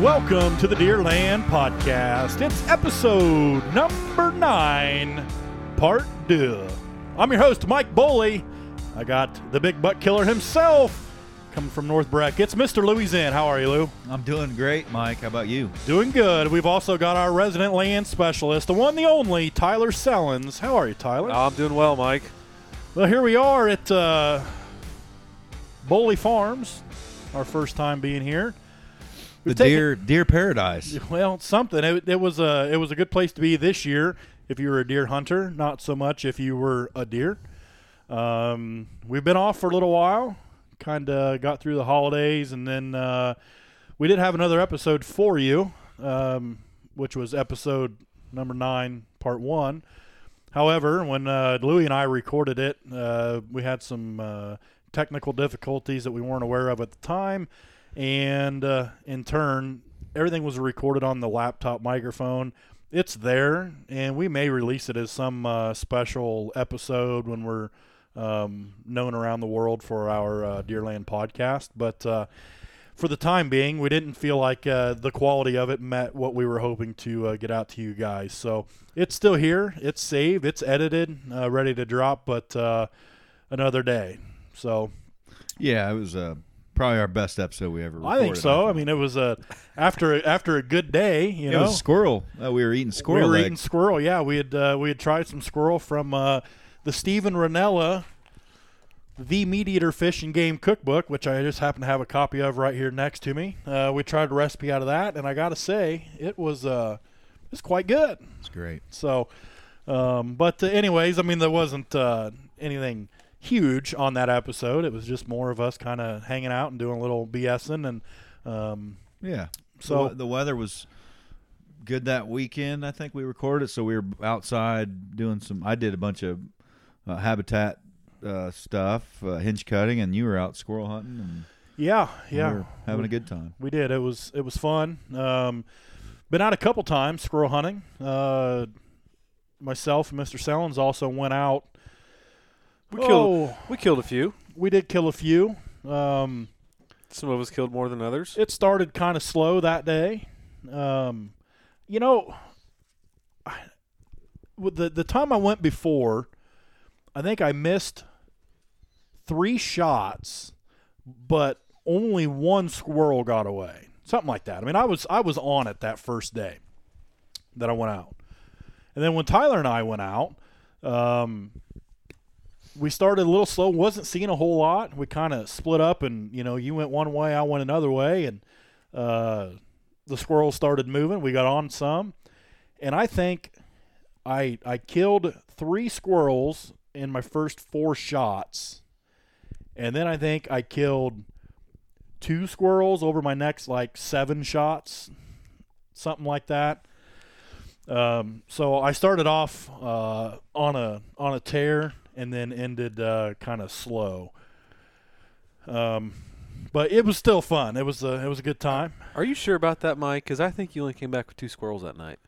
And welcome to the Deerland Podcast. It's episode number nine, part two. I'm your host, Mike Boley. I got the big butt killer himself coming from North Breck. It's Mr. Louis Zinn. How are you, Lou? I'm doing great, Mike. How about you? Doing good. We've also got our resident land specialist, the one, the only, Tyler Sellens. How are you, Tyler? I'm doing well, Mike. Well, here we are at uh, Boley Farms. Our first time being here. The We've deer deer paradise. Well, something. It, it was a it was a good place to be this year if you were a deer hunter. Not so much if you were a deer. Um, we've been off for a little while. Kind of got through the holidays, and then uh, we did have another episode for you, um, which was episode number nine, part one. However, when uh, Louie and I recorded it, uh, we had some uh, technical difficulties that we weren't aware of at the time, and uh, in turn, everything was recorded on the laptop microphone. It's there, and we may release it as some uh, special episode when we're um, known around the world for our uh, Deerland podcast. But uh, for the time being, we didn't feel like uh, the quality of it met what we were hoping to uh, get out to you guys. So it's still here. It's saved. It's edited, uh, ready to drop, but uh, another day. So Yeah, it was uh, probably our best episode we ever. I think so. I mean, it was a after after a good day. You it know, was squirrel. Uh, we were eating squirrel we were eating squirrel. Yeah, we had uh, we had tried some squirrel from uh, the Steven Rinella, the Meat Eater Fish and Game Cookbook, which I just happen to have a copy of right here next to me. Uh, we tried a recipe out of that, and I got to say, it was uh, it's quite good. It's great. So, um, but uh, anyways, I mean, there wasn't uh, anything huge on that episode. It was just more of us kind of hanging out and doing a little BSing, and um, Yeah. So- the, the weather was good that weekend. I think we recorded, so we were outside doing some. I did a bunch of uh, habitat uh, stuff, uh, hinge cutting, and you were out squirrel hunting, and yeah, yeah, we were having a good time. We did. It was it was fun. Um, been out a couple times squirrel hunting. Uh, myself and Mr. Sellens also went out. We killed Oh, we killed a few. we did kill a few. Um, Some of us killed more than others. it started kind of slow that day. Um, you know, I, with the the time I went before, I think I missed three shots, but only one squirrel got away. Something like that. I mean, I was I was on it that first day that I went out, and then when Tyler and I went out, um, we started a little slow. wasn't seeing a whole lot. We kind of split up, and you know, you went one way, I went another way, and uh, the squirrels started moving. We got on some, and I think I I killed three squirrels in my first four shots, and then I think I killed two squirrels over my next like seven shots, something like that. Um, so I started off uh, on a on a tear and then ended uh, kind of slow. Um, but it was still fun. It was a it was a good time. Are you sure about that, Mike? Because I think you only came back with two squirrels that night.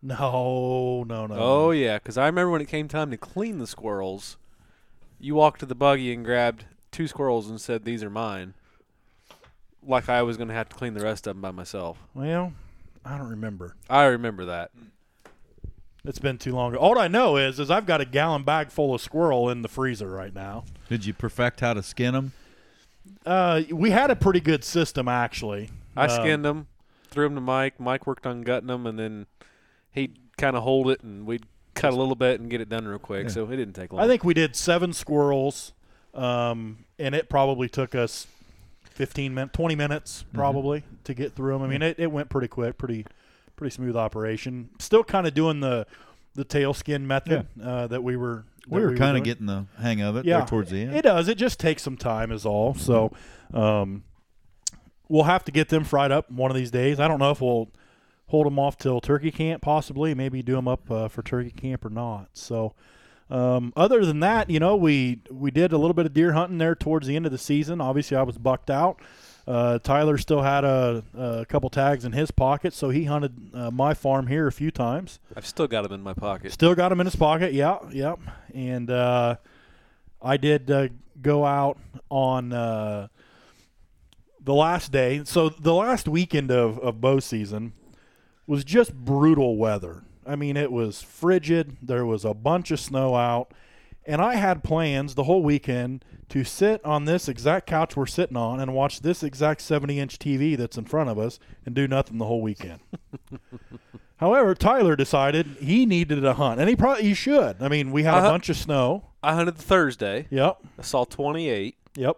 No, no, no. Oh yeah, because I remember when it came time to clean the squirrels, you walked to the buggy and grabbed two squirrels and said, "These are mine." Like I was going to have to clean the rest of them by myself. Well, I don't remember. I remember that. It's been too long. All I know is is I've got a gallon bag full of squirrel in the freezer right now. Did you perfect how to skin them? Uh, we had a pretty good system actually. I Um, skinned them, threw them to Mike. Mike worked on gutting them, and then he'd kind of hold it, and we'd cut a little bit and get it done real quick. Yeah. So it didn't take long. I think we did seven squirrels, um, and it probably took us 15 minutes, 20 minutes probably to get through them. I mean, it, it went pretty quick, pretty pretty smooth operation. Still kind of doing the the tail skin method uh, that we were. We were kind doing. of getting the hang of it Yeah, there towards the end. It does. It just takes some time, is all. So, um, we'll have to get them fried up one of these days. I don't know if we'll hold them off till turkey camp, possibly. Maybe do them up uh, for turkey camp or not. So, um, other than that, you know, we we did a little bit of deer hunting there towards the end of the season. Obviously, I was bucked out. Uh, Tyler still had a, a couple tags in his pocket, so he hunted uh, my farm here a few times. I've still got them in my pocket. Still got him in his pocket. Yeah, yeah. And uh, I did uh, go out on uh, the last day. So the last weekend of of bow season was just brutal weather. I mean, it was frigid. There was a bunch of snow out, and I had plans the whole weekend to sit on this exact couch we're sitting on and watch this exact 70 inch TV that's in front of us and do nothing the whole weekend. However, Tyler decided he needed a hunt, and he probably he should. I mean, we had a Uh-huh. bunch of snow. I hunted Thursday. Yep, I saw 28, yep.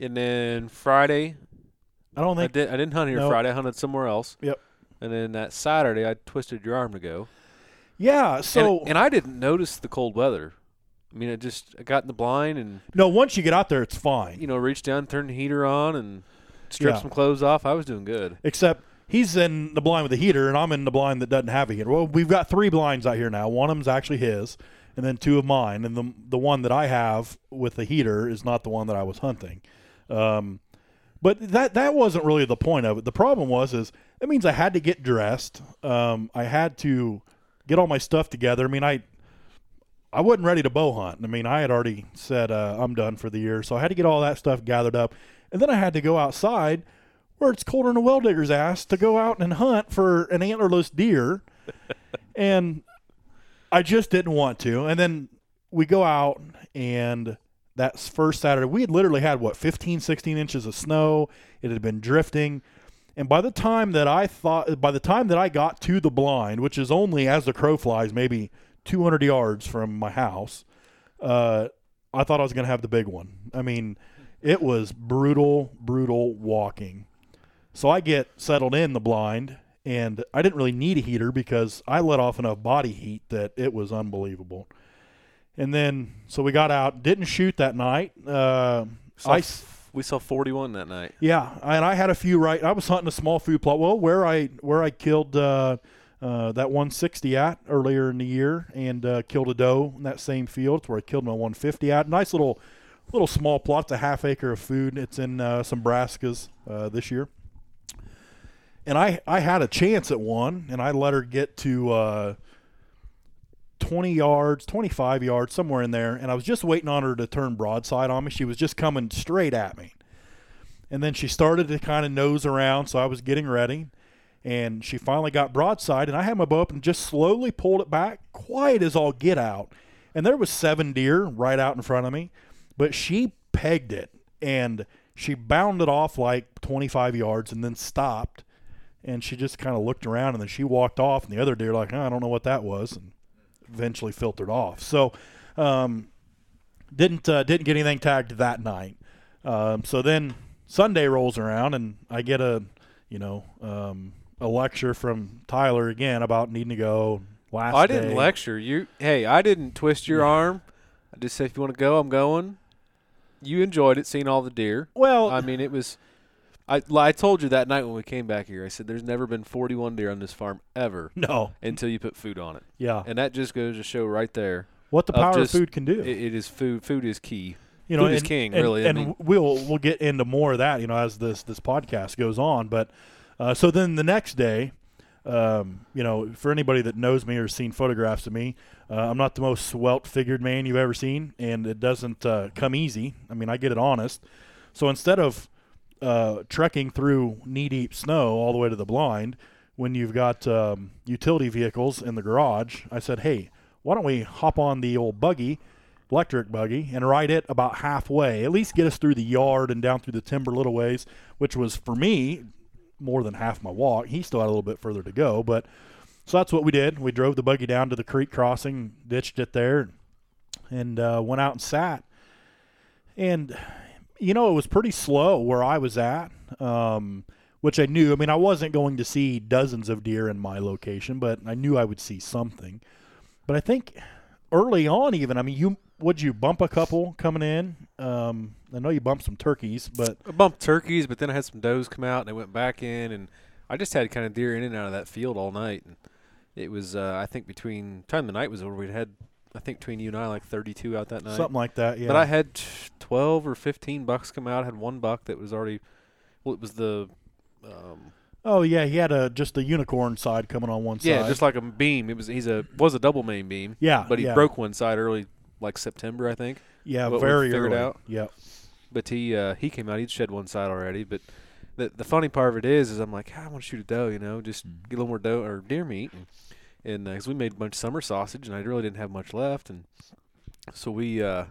and then Friday I don't I think did. I didn't hunt here No. Friday. I hunted somewhere else. Yep. And then that Saturday, I twisted your arm to go. Yeah. So and, and I didn't notice the cold weather. I mean, I just I got in the blind and no, once you get out there, it's fine. you know reach down, turn the heater on, and strip Yeah. some clothes off. I was doing good. Except he's in the blind with a heater, and I'm in the blind that doesn't have a heater. Well, we've got three blinds out here now. One of them's actually his, and then two of mine. And the the one that I have with the heater is not the one that I was hunting. Um, but that that wasn't really the point of it. The problem was is it means I had to get dressed. Um, I had to get all my stuff together. I mean, I I wasn't ready to bow hunt. I mean, I had already said uh, I'm done for the year, so I had to get all that stuff gathered up, and then I had to go outside where it's colder than a well digger's ass to go out and hunt for an antlerless deer, and I just didn't want to. And then we go out, and that first Saturday, we had literally had what 15, 16 inches of snow. It had been drifting. And by the time that I thought, by the time that I got to the blind, which is only as the crow flies, maybe 200 yards from my house, uh, I thought I was going to have the big one. I mean, it was brutal, brutal walking. So I get settled in the blind, and I didn't really need a heater because I let off enough body heat that it was unbelievable. And then, so we got out, didn't shoot that night. Uh, Saw I, we saw 41 that night. yeah, and I had a few right. I was hunting a small food plot. Well, where I where I killed uh, uh, that 160 at earlier in the year, and uh, killed a doe in that same field. It's where I killed my 150 at. Nice little little small plot. It's a half acre of food. It's in uh, some Brassicas uh, this year. And I I had a chance at one, and I let her get to. Uh, 20 yards, 25 yards, somewhere in there, and I was just waiting on her to turn broadside on me. She was just coming straight at me. And then she started to kind of nose around, so I was getting ready. And she finally got broadside, and I had my bow up and just slowly pulled it back, quiet as all get out. And there was seven deer right out in front of me, but she pegged it and she bounded off like 25 yards and then stopped. And she just kind of looked around, and then she walked off, and the other deer like, "Oh, I don't know what that was, and eventually filtered off. So, um, didn't uh, didn't get anything tagged that night. Um, so then Sunday rolls around and I get a you know um, a lecture from Tyler again about needing to go last. I didn't day. lecture you. Hey, I didn't twist your arm. I just said if you want to go, I'm going. You enjoyed it, seeing all the deer. Well, I mean, it was. I I told you that night when we came back here. I said there's never been 41 deer on this farm ever no, until you put food on it, yeah, and that just goes to show right there. what the power just- of food can do. It, it is food. Food is key. you know, food is and, king, and- really. I And mean- we'll we'll get into more of that, you know, as this this podcast goes on. But uh, so then the next day, um, you know, for anybody that knows me or has seen photographs of me, uh, I'm not the most swelt figured man you've ever seen, and it doesn't uh, come easy. I mean, I get it honest. So instead of uh, trekking through knee deep snow all the way to the blind, when you've got um, utility vehicles in the garage, I said, hey, why don't we hop on the old buggy, electric buggy, and ride it about halfway, at least get us through the yard and down through the timber little ways, which was for me more than half my walk. He still had a little bit further to go, but so that's what we did. We drove the buggy down to the creek crossing, ditched it there, and uh, went out and sat. And you know, it was pretty slow where I was at, um, which I knew. I mean, I wasn't going to see dozens of deer in my location, but I knew I would see something. But I think early on, even, I mean, you would you bump a couple coming in? Um, I know you bumped some turkeys, but I bumped turkeys, but then I had some does come out, and they went back in, and I just had kind of deer in and out of that field all night. And it was, uh, I think, between time the night was over, we had, I think, between you and I, like 32 out that night. something like that. Yeah. But I had 12 or 15 bucks come out. I had one buck that was already, well, it was the, um, oh yeah, he had a just a unicorn side coming on one side. yeah, just like a beam. It was he's a was a double main beam, yeah, but he yeah. broke one side early, like September, I think. Yeah, very figured early. out. Yep. but he uh, he came out. He'd shed one side already. But the the funny part of it is, is I'm like, "Ah, I want to shoot a doe. You know, just Mhm. get a little more doe or deer meat. And because we made a bunch of summer sausage, and I really didn't have much left, and so we. Uh,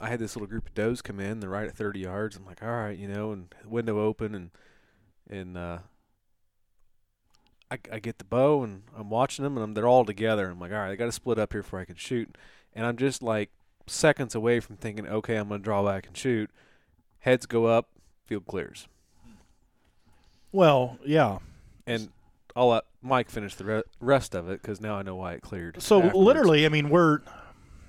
I had this little group of does come in. They're right at 30 yards. I'm like, all right, you know, and window open, and and uh, I, I get the bow and I'm watching them and I'm, they're all together. I'm like, all right, I got to split up here before I can shoot. And I'm just like seconds away from thinking, okay, I'm going to draw back and shoot. Heads go up, field clears. Well, yeah. And I'll let Mike finish the re- rest of it because now I know why it cleared. So afterwards. literally, I mean, we're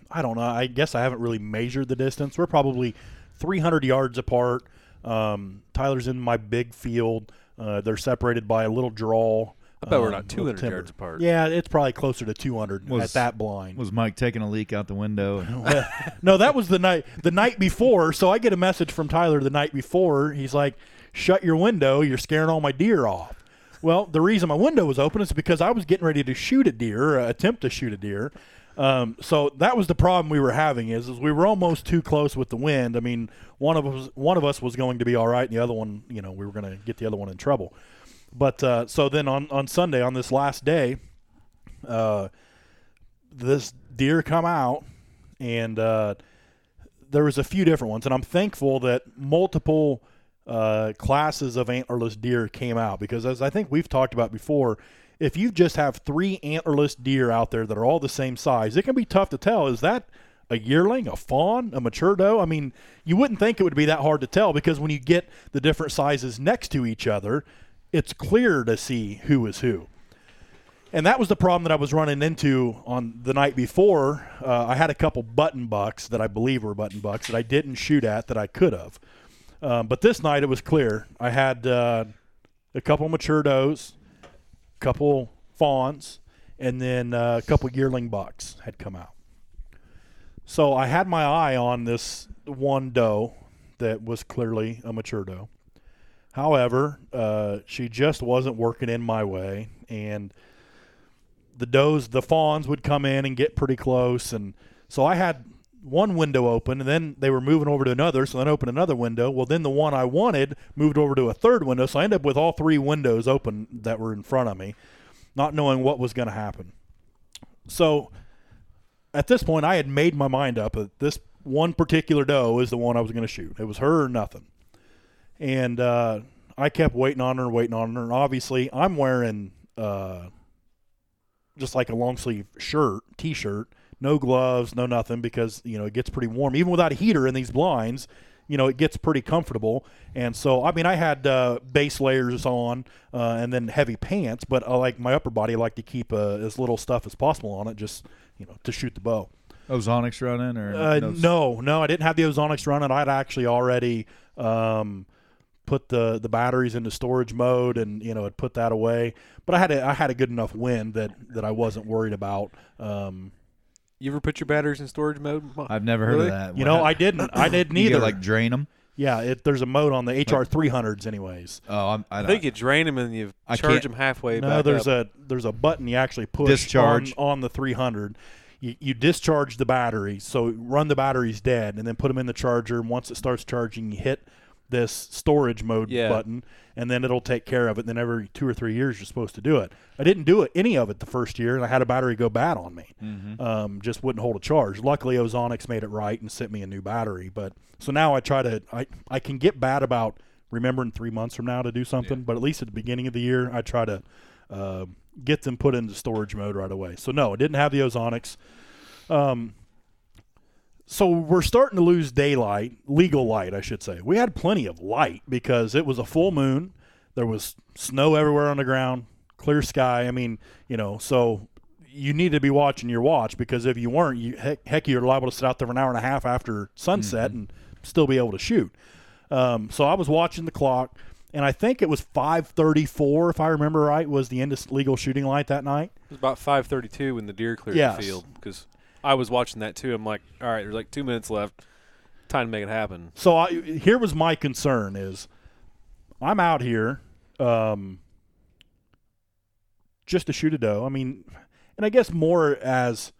I don't know. I guess I haven't really measured the distance. We're probably 300 yards apart. Um, Tyler's in my big field. Uh, they're separated by a little draw. I bet we're um, not 200 timber. yards apart. Yeah, it's probably closer to 200 Was- at that blind. Was Mike taking a leak out the window? No, that was the night the night before. So I get a message from Tyler the night before. He's like, "Shut your window. You're scaring all my deer off." Well, the reason my window was open is because I was getting ready to shoot a deer, or attempt to shoot a deer. Um, so that was the problem we were having is, is we were almost too close with the wind. I mean, one of us one of us was going to be all right, and the other one, you know, we were going to get the other one in trouble. But uh, so then on on Sunday on this last day, uh, this deer come out and uh, there was a few different ones and i'm thankful that multiple uh, classes of antlerless deer came out because as i think we've talked about before if you just have three antlerless deer out there that are all the same size it can be tough to tell is that a yearling a fawn a mature doe i mean you wouldn't think it would be that hard to tell because when you get the different sizes next to each other it's clear to see who is who and that was the problem that I was running into on the night before. Uh, I had a couple button bucks that I believe were button bucks that I didn't shoot at that I could have. Um, but this night it was clear. I had uh, a couple mature does, couple fawns, and then uh, a couple yearling bucks had come out. So I had my eye on this one doe that was clearly a mature doe. However, uh, she just wasn't working in my way, and the does, the fawns would come in and get pretty close, and so I had one window open, and then they were moving over to another, so then opened another window. Well, then the one I wanted moved over to a third window, so I ended up with all three windows open that were in front of me, not knowing what was going to happen. So at this point, I had made my mind up that this one particular doe is the one I was going to shoot. It was her or nothing. And uh, I kept waiting on her waiting on her. And obviously, I'm wearing uh, just like a long sleeve shirt, t shirt, no gloves, no nothing because, you know, it gets pretty warm. Even without a heater in these blinds, you know, it gets pretty comfortable. And so, I mean, I had uh, base layers on uh, and then heavy pants, but I like my upper body, I like to keep uh, as little stuff as possible on it just, you know, to shoot the bow. Ozonics running or Uh, no? no, no, I didn't have the Ozonics running. I'd actually already um, put the, the batteries into storage mode and you know had put that away. But I had a, I had a good enough wind that, that I wasn't worried about. Um, You ever put your batteries in storage mode? I've never heard Really? of that. you What know, I didn't I didn't you either. gotta, like drain them. yeah, it, there's a mode on the HR 300s, anyways. Oh, I'm, I, I think you drain them and you I charge can't- them halfway. No, back there's up. a there's a button you actually push Discharge. on, on the 300. You, you discharge the battery, so run the batteries dead, and then put them in the charger. And once it starts charging, you hit this storage mode Yeah. button, and then it'll take care of it. And then every two or three years, you're supposed to do it. I didn't do it any of it the first year, and I had a battery go bad on me. Mhm. Um, just wouldn't hold a charge. Luckily, Ozonics made it right and sent me a new battery. But so now I try to I I can get bad about remembering three months from now to do something, but at least at the beginning of the year, I try to uh, get them put into storage mode right away. So no, it didn't have the Ozonics. Um, so we're starting to lose daylight, legal light, I should say. We had plenty of light because it was a full moon. There was snow everywhere on the ground, clear sky. I mean, you know, so you need to be watching your watch because if you weren't, you heck, heck you're liable to sit out there for an hour and a half after sunset and still be able to shoot. Um, so I was watching the clock, and I think it was 5:34, if I remember right, was the end of legal shooting light that night. It was about 5:32 when the deer cleared Yes. the field because I was watching that too. I'm like, all right, there's like two minutes left. Time to make it happen. So I, here was my concern: is I'm out here um, just to shoot a doe. I mean, and I guess more as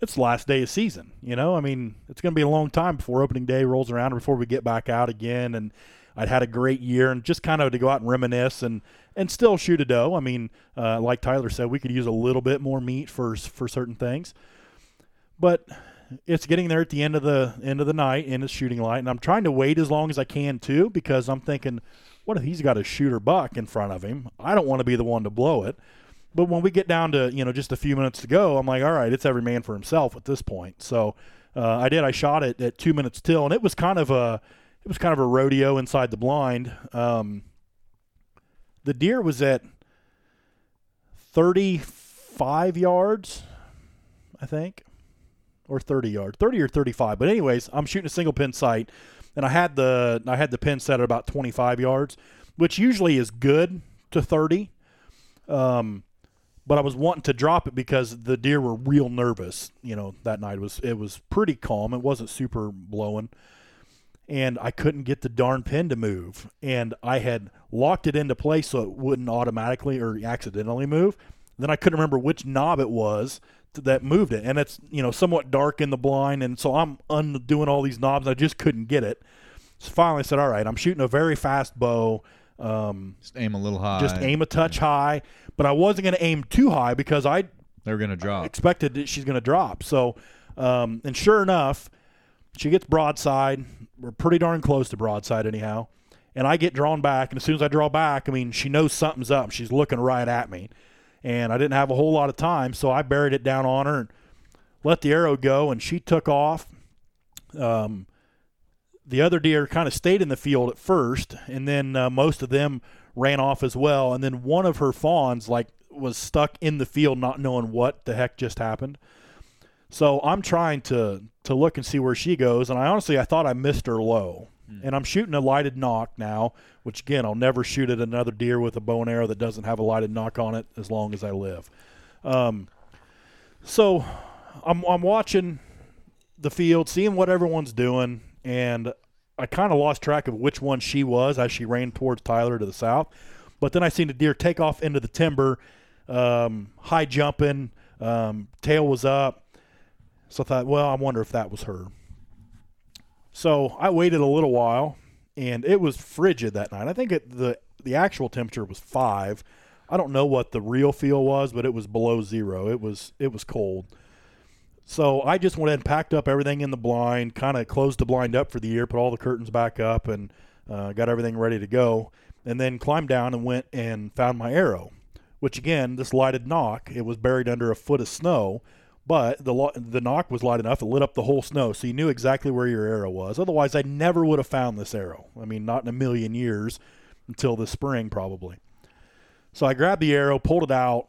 it's last day of season. You know, I mean, it's going to be a long time before opening day rolls around before we get back out again. And I'd had a great year, and just kind of to go out and reminisce and and still shoot a doe. I mean, uh, like Tyler said, we could use a little bit more meat for for certain things, but it's getting there at the end of the end of the night in his shooting light, and I'm trying to wait as long as I can too because I'm thinking, what if he's got a shooter buck in front of him? I don't want to be the one to blow it. But when we get down to you know just a few minutes to go, I'm like, all right, it's every man for himself at this point. So uh, I did. I shot it at two minutes till, and it was kind of a it was kind of a rodeo inside the blind. Um, the deer was at 35 yards, I think, or 30 yard, 30 or 35. But anyways, I'm shooting a single pin sight, and I had the I had the pin set at about 25 yards, which usually is good to 30. Um, but I was wanting to drop it because the deer were real nervous. You know, that night it was it was pretty calm. It wasn't super blowing, and I couldn't get the darn pin to move. And I had locked it into place so it wouldn't automatically or accidentally move. Then I couldn't remember which knob it was that moved it, and it's you know somewhat dark in the blind, and so I'm undoing all these knobs. I just couldn't get it. So finally, I said, "All right, I'm shooting a very fast bow." Um, Just aim a little high. just aim a touch high, but I wasn't going to aim too high because I They're gonna drop. expected that she's going to drop. So, um, and sure enough, she gets broadside. We're pretty darn close to broadside, anyhow. And I get drawn back, and as soon as I draw back, I mean, she knows something's up. She's looking right at me, and I didn't have a whole lot of time, so I buried it down on her and let the arrow go, and she took off. Um, the other deer kind of stayed in the field at first, and then uh, most of them ran off as well. And then one of her fawns like was stuck in the field, not knowing what the heck just happened. So I'm trying to to look and see where she goes, and I honestly I thought I missed her low. And I'm shooting a lighted nock now, which again I'll never shoot at another deer with a bow and arrow that doesn't have a lighted nock on it as long as I live. Um, so I'm I'm watching the field, seeing what everyone's doing, and I kind of lost track of which one she was as she ran towards Tyler to the south. But then I seen the deer take off into the timber, um, high jumping, um, tail was up. So I thought, well, I wonder if that was her. So I waited a little while, and it was frigid that night. I think it, the the actual temperature was five. I don't know what the real feel was, but it was below zero. It was it was cold. So I just went ahead and packed up everything in the blind, kind of closed the blind up for the year, put all the curtains back up, and uh, got everything ready to go. And then climbed down and went and found my arrow, which again, this lighted knock, it was buried under a foot of snow, but the lo- the nock was light enough it lit up the whole snow, so you knew exactly where your arrow was. Otherwise, I never would have found this arrow. I mean, not in a million years until the spring probably. So I grabbed the arrow, pulled it out,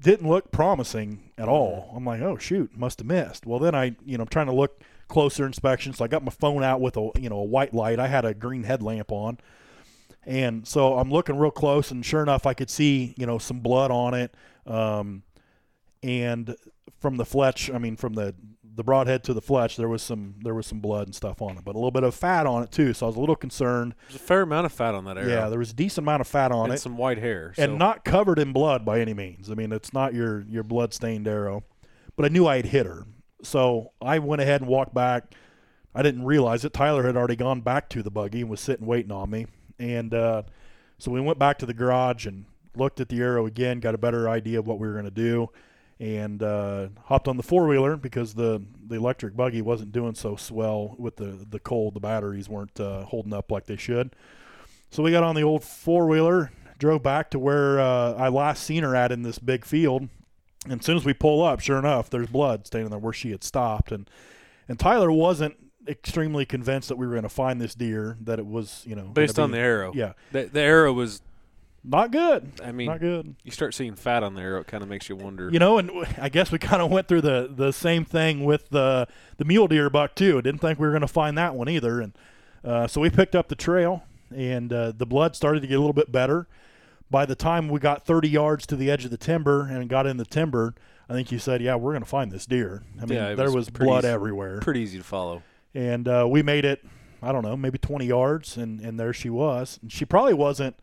didn't look promising at all. I'm like, oh shoot, must have missed. Well, then I, you know, I'm trying to look closer inspection, so I got my phone out with a, you know, a white light. I had a green headlamp on, and so I'm looking real close, and sure enough, I could see, you know, some blood on it, um, and from the fletch, I mean, from the the broadhead to the fletch, there was some there was some blood and stuff on it, but a little bit of fat on it too. So I was a little concerned. There's a fair amount of fat on that arrow. Yeah, there was a decent amount of fat on and it some white hair. and not covered in blood by any means. I mean, it's not your your blood stained arrow, but I knew I had hit her, so I went ahead and walked back. I didn't realize that Tyler had already gone back to the buggy and was sitting waiting on me, and uh, so we went back to the garage and looked at the arrow again, got a better idea of what we were going to do, and uh, hopped on the four wheeler because the the electric buggy wasn't doing so swell with the the cold. The batteries weren't uh, holding up like they should. So we got on the old four wheeler, drove back to where uh, I last seen her at in this big field. And as soon as we pull up, sure enough, there's blood standing there where she had stopped. And and Tyler wasn't extremely convinced that we were going to find this deer. That it was, you know, based on be- the arrow. yeah, The, the arrow was. Not good. I mean, not good. you start seeing fat on there, it kind of makes you wonder. You know, and I guess we kind of went through the the same thing with the the mule deer buck too. Didn't think we were going to find that one either, and uh, so we picked up the trail, and uh, the blood started to get a little bit better. By the time we got 30 yards to the edge of the timber and got in the timber, I think you said, "Yeah, we're going to find this deer." I mean, Yeah, there was was blood easy- everywhere, Pretty easy to follow. and uh, we made it. I don't know, maybe 20 yards, and and there she was. And she probably wasn't.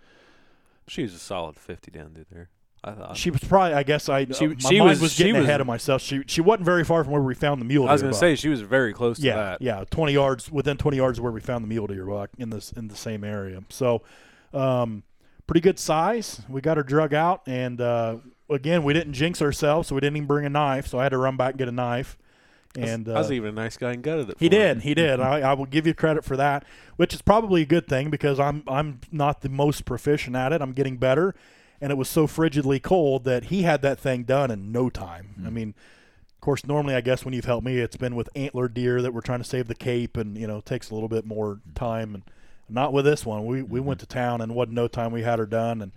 She was a solid 50 down through there. I thought. She was probably. I guess I. She- my she mind was- was she getting was- ahead of myself. She she wasn't very far from where we found the mule. I was going to say she was very close to yeah, that. yeah, twenty yards within twenty yards of where we found the mule deer buck in this in the same area. So, um, pretty good size. We got her drug out, and uh, again, we didn't jinx ourselves, so we didn't even bring a knife. So I had to run back and get a knife. And I was uh, even a nice guy and gutted it. he for her. did. He did. Mm-hmm. I, I will give you credit for that, which is probably a good thing because I'm I'm not the most proficient at it. I'm getting better, and it was so frigidly cold that he had that thing done in no time. I mm-hmm. mean, of course, normally I guess when you've helped me, it's been with antler deer that we're trying to save the cape, and you know, it takes a little bit more mm-hmm. time. And not with this one. We we went to town and wasn't no time. We had her done and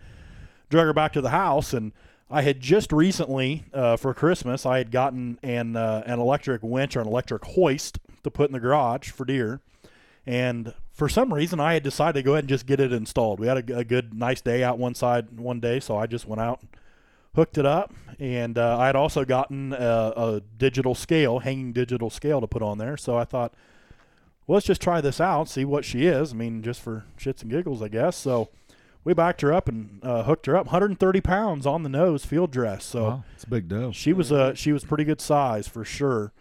drug her back to the house and I had just recently uh, for Christmas I had gotten an uh, an electric winch or an electric hoist to put in the garage for deer, and for some reason I had decided to go ahead and just get it installed. We had a, a good nice day out one side one day, so I just went out, hooked it up, and uh, I had also gotten a, a digital scale, hanging digital scale to put on there. So I thought, well, let's just try this out, see what she is. I mean, just for shits and giggles, I guess. So we backed her up and uh, hooked her up, 130 pounds on the nose, field dress. So Wow, it's a big deal she was a she was pretty good size for sure.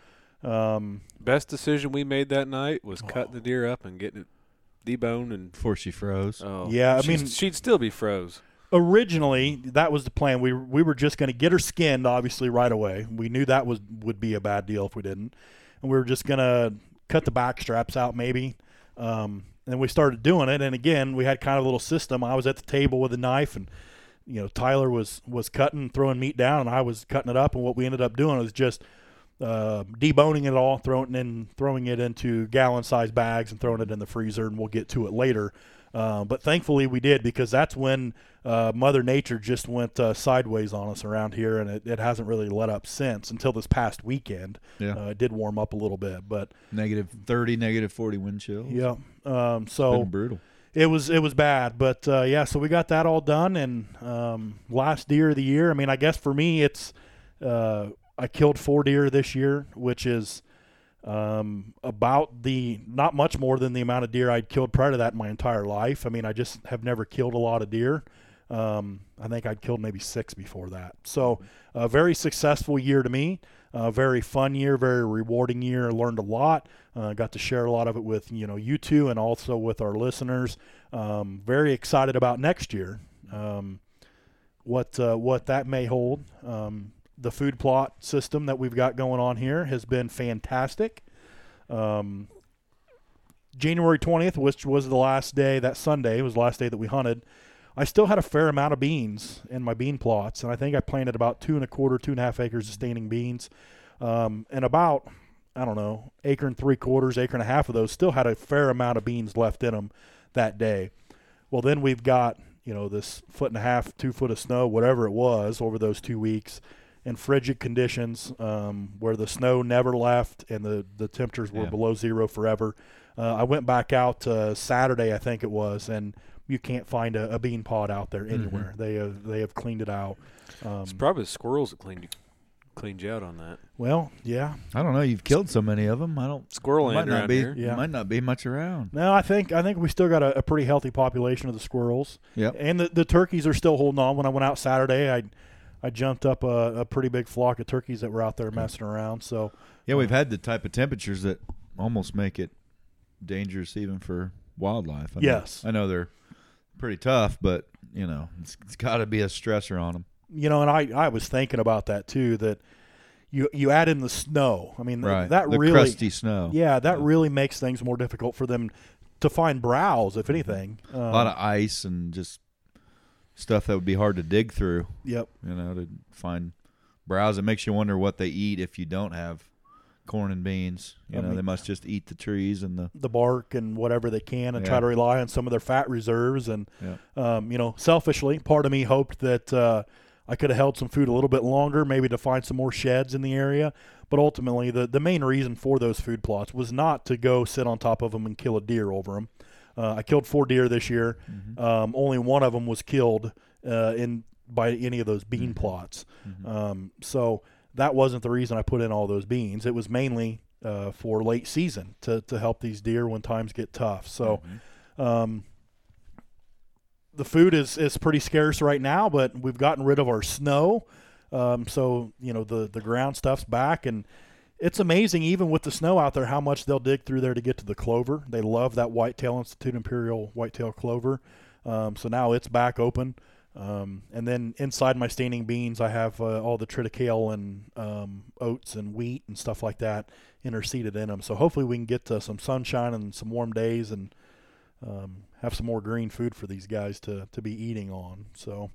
Um, Best decision we made that night was Oh. cutting the deer up and getting it deboned and. Before she froze. Oh, Yeah, I she's- mean- she'd still be froze. originally, that was the plan. We we were just going to get her skinned, obviously, right away. We knew that was would be a bad deal if we didn't, and we were just going to cut the back straps out, maybe. Um, and we started doing it, and again, we had kind of a little system. I was at the table with a knife, and you know, Tyler was was cutting, throwing meat down, and I was cutting it up. And what we ended up doing was just uh, deboning it all, throwing it in, throwing it into gallon-sized bags, and throwing it in the freezer. And we'll get to it later. Uh, but thankfully we did because that's when uh, Mother Nature just went uh, sideways on us around here, and it, it hasn't really let up since until this past weekend. Yeah. Uh, it did warm up a little bit, but Negative 30, negative 40 wind chill. yeah. Um, so been brutal. it was it was bad, but uh, yeah. So we got that all done, and um, last deer of the year. I mean, I guess for me, it's uh, I killed four deer this year, which is um, about the not much more than the amount of deer I'd killed prior to that in my entire life. I mean, I just have never killed a lot of deer. Um, I think I'd killed maybe six before that. So a very successful year to me. A very fun year, very rewarding year. Learned a lot. Uh, got to share a lot of it with you know you two and also with our listeners. Um, very excited about next year. Um, what uh, what that may hold. Um, the food plot system that we've got going on here has been fantastic. Um, January 20th, which was the last day, that Sunday was the last day that we hunted. I still had a fair amount of beans in my bean plots, and I think I planted about two and a quarter, two and a half acres of standing beans, um, and about I don't know acre and three quarters, acre and a half of those still had a fair amount of beans left in them that day. Well, then we've got you know this foot and a half, two foot of snow, whatever it was, over those two weeks, and frigid conditions um, where the snow never left and the the temperatures were Yeah. below zero forever. Uh, I went back out uh, Saturday, I think it was, and you can't find a, a bean pod out there anywhere. They have they have cleaned it out. Um, It's probably the squirrels that cleaned you, cleaned you out on that. well, yeah. I don't know. You've killed so many of them. I don't. Squirrel might not around be. here. Yeah. Might not be much around. No, I think I think we still got a, a pretty healthy population of the squirrels. Yep. And the, the turkeys are still holding on. When I went out Saturday, I I jumped up a, a pretty big flock of turkeys that were out there messing around. So Yeah, we've had the type of temperatures that almost make it dangerous even for wildlife. I know- Yes. I know they're pretty tough, but you know it's, it's got to be a stressor on them. you know, and I, I was thinking about that too. That you you add in the snow. I mean, Right. that the really crusty snow. yeah, that Yeah. really makes things more difficult for them to find browse, if anything. Um, a lot of ice and just stuff that would be hard to dig through. yep. You know, to find browse. It makes you wonder what they eat if you don't have corn and beans. You I know, mean- they must just eat the trees and the. the bark and whatever they can and try to rely on some of their fat reserves and Yeah. um, you know selfishly part of me hoped that uh, i could have held some food a little bit longer maybe to find some more sheds in the area but ultimately the, the main reason for those food plots was not to go sit on top of them and kill a deer over them uh, i killed four deer this year. Um, only one of them was killed uh, in by any of those bean plots. Um, so that wasn't the reason I put in all those beans. It was mainly uh, for late season to, to help these deer when times get tough. So, um, the food is is pretty scarce right now, but we've gotten rid of our snow, um, so you know the the ground stuff's back, and it's amazing even with the snow out there how much they'll dig through there to get to the clover. They love that Whitetail Institute Imperial whitetail clover, um, so now it's back open. Um, and then inside my standing beans, I have uh, all the triticale and um, oats and wheat and stuff like that interseeded in them. So hopefully we can get uh, some sunshine and some warm days and um, have some more green food for these guys to, to be eating on. So,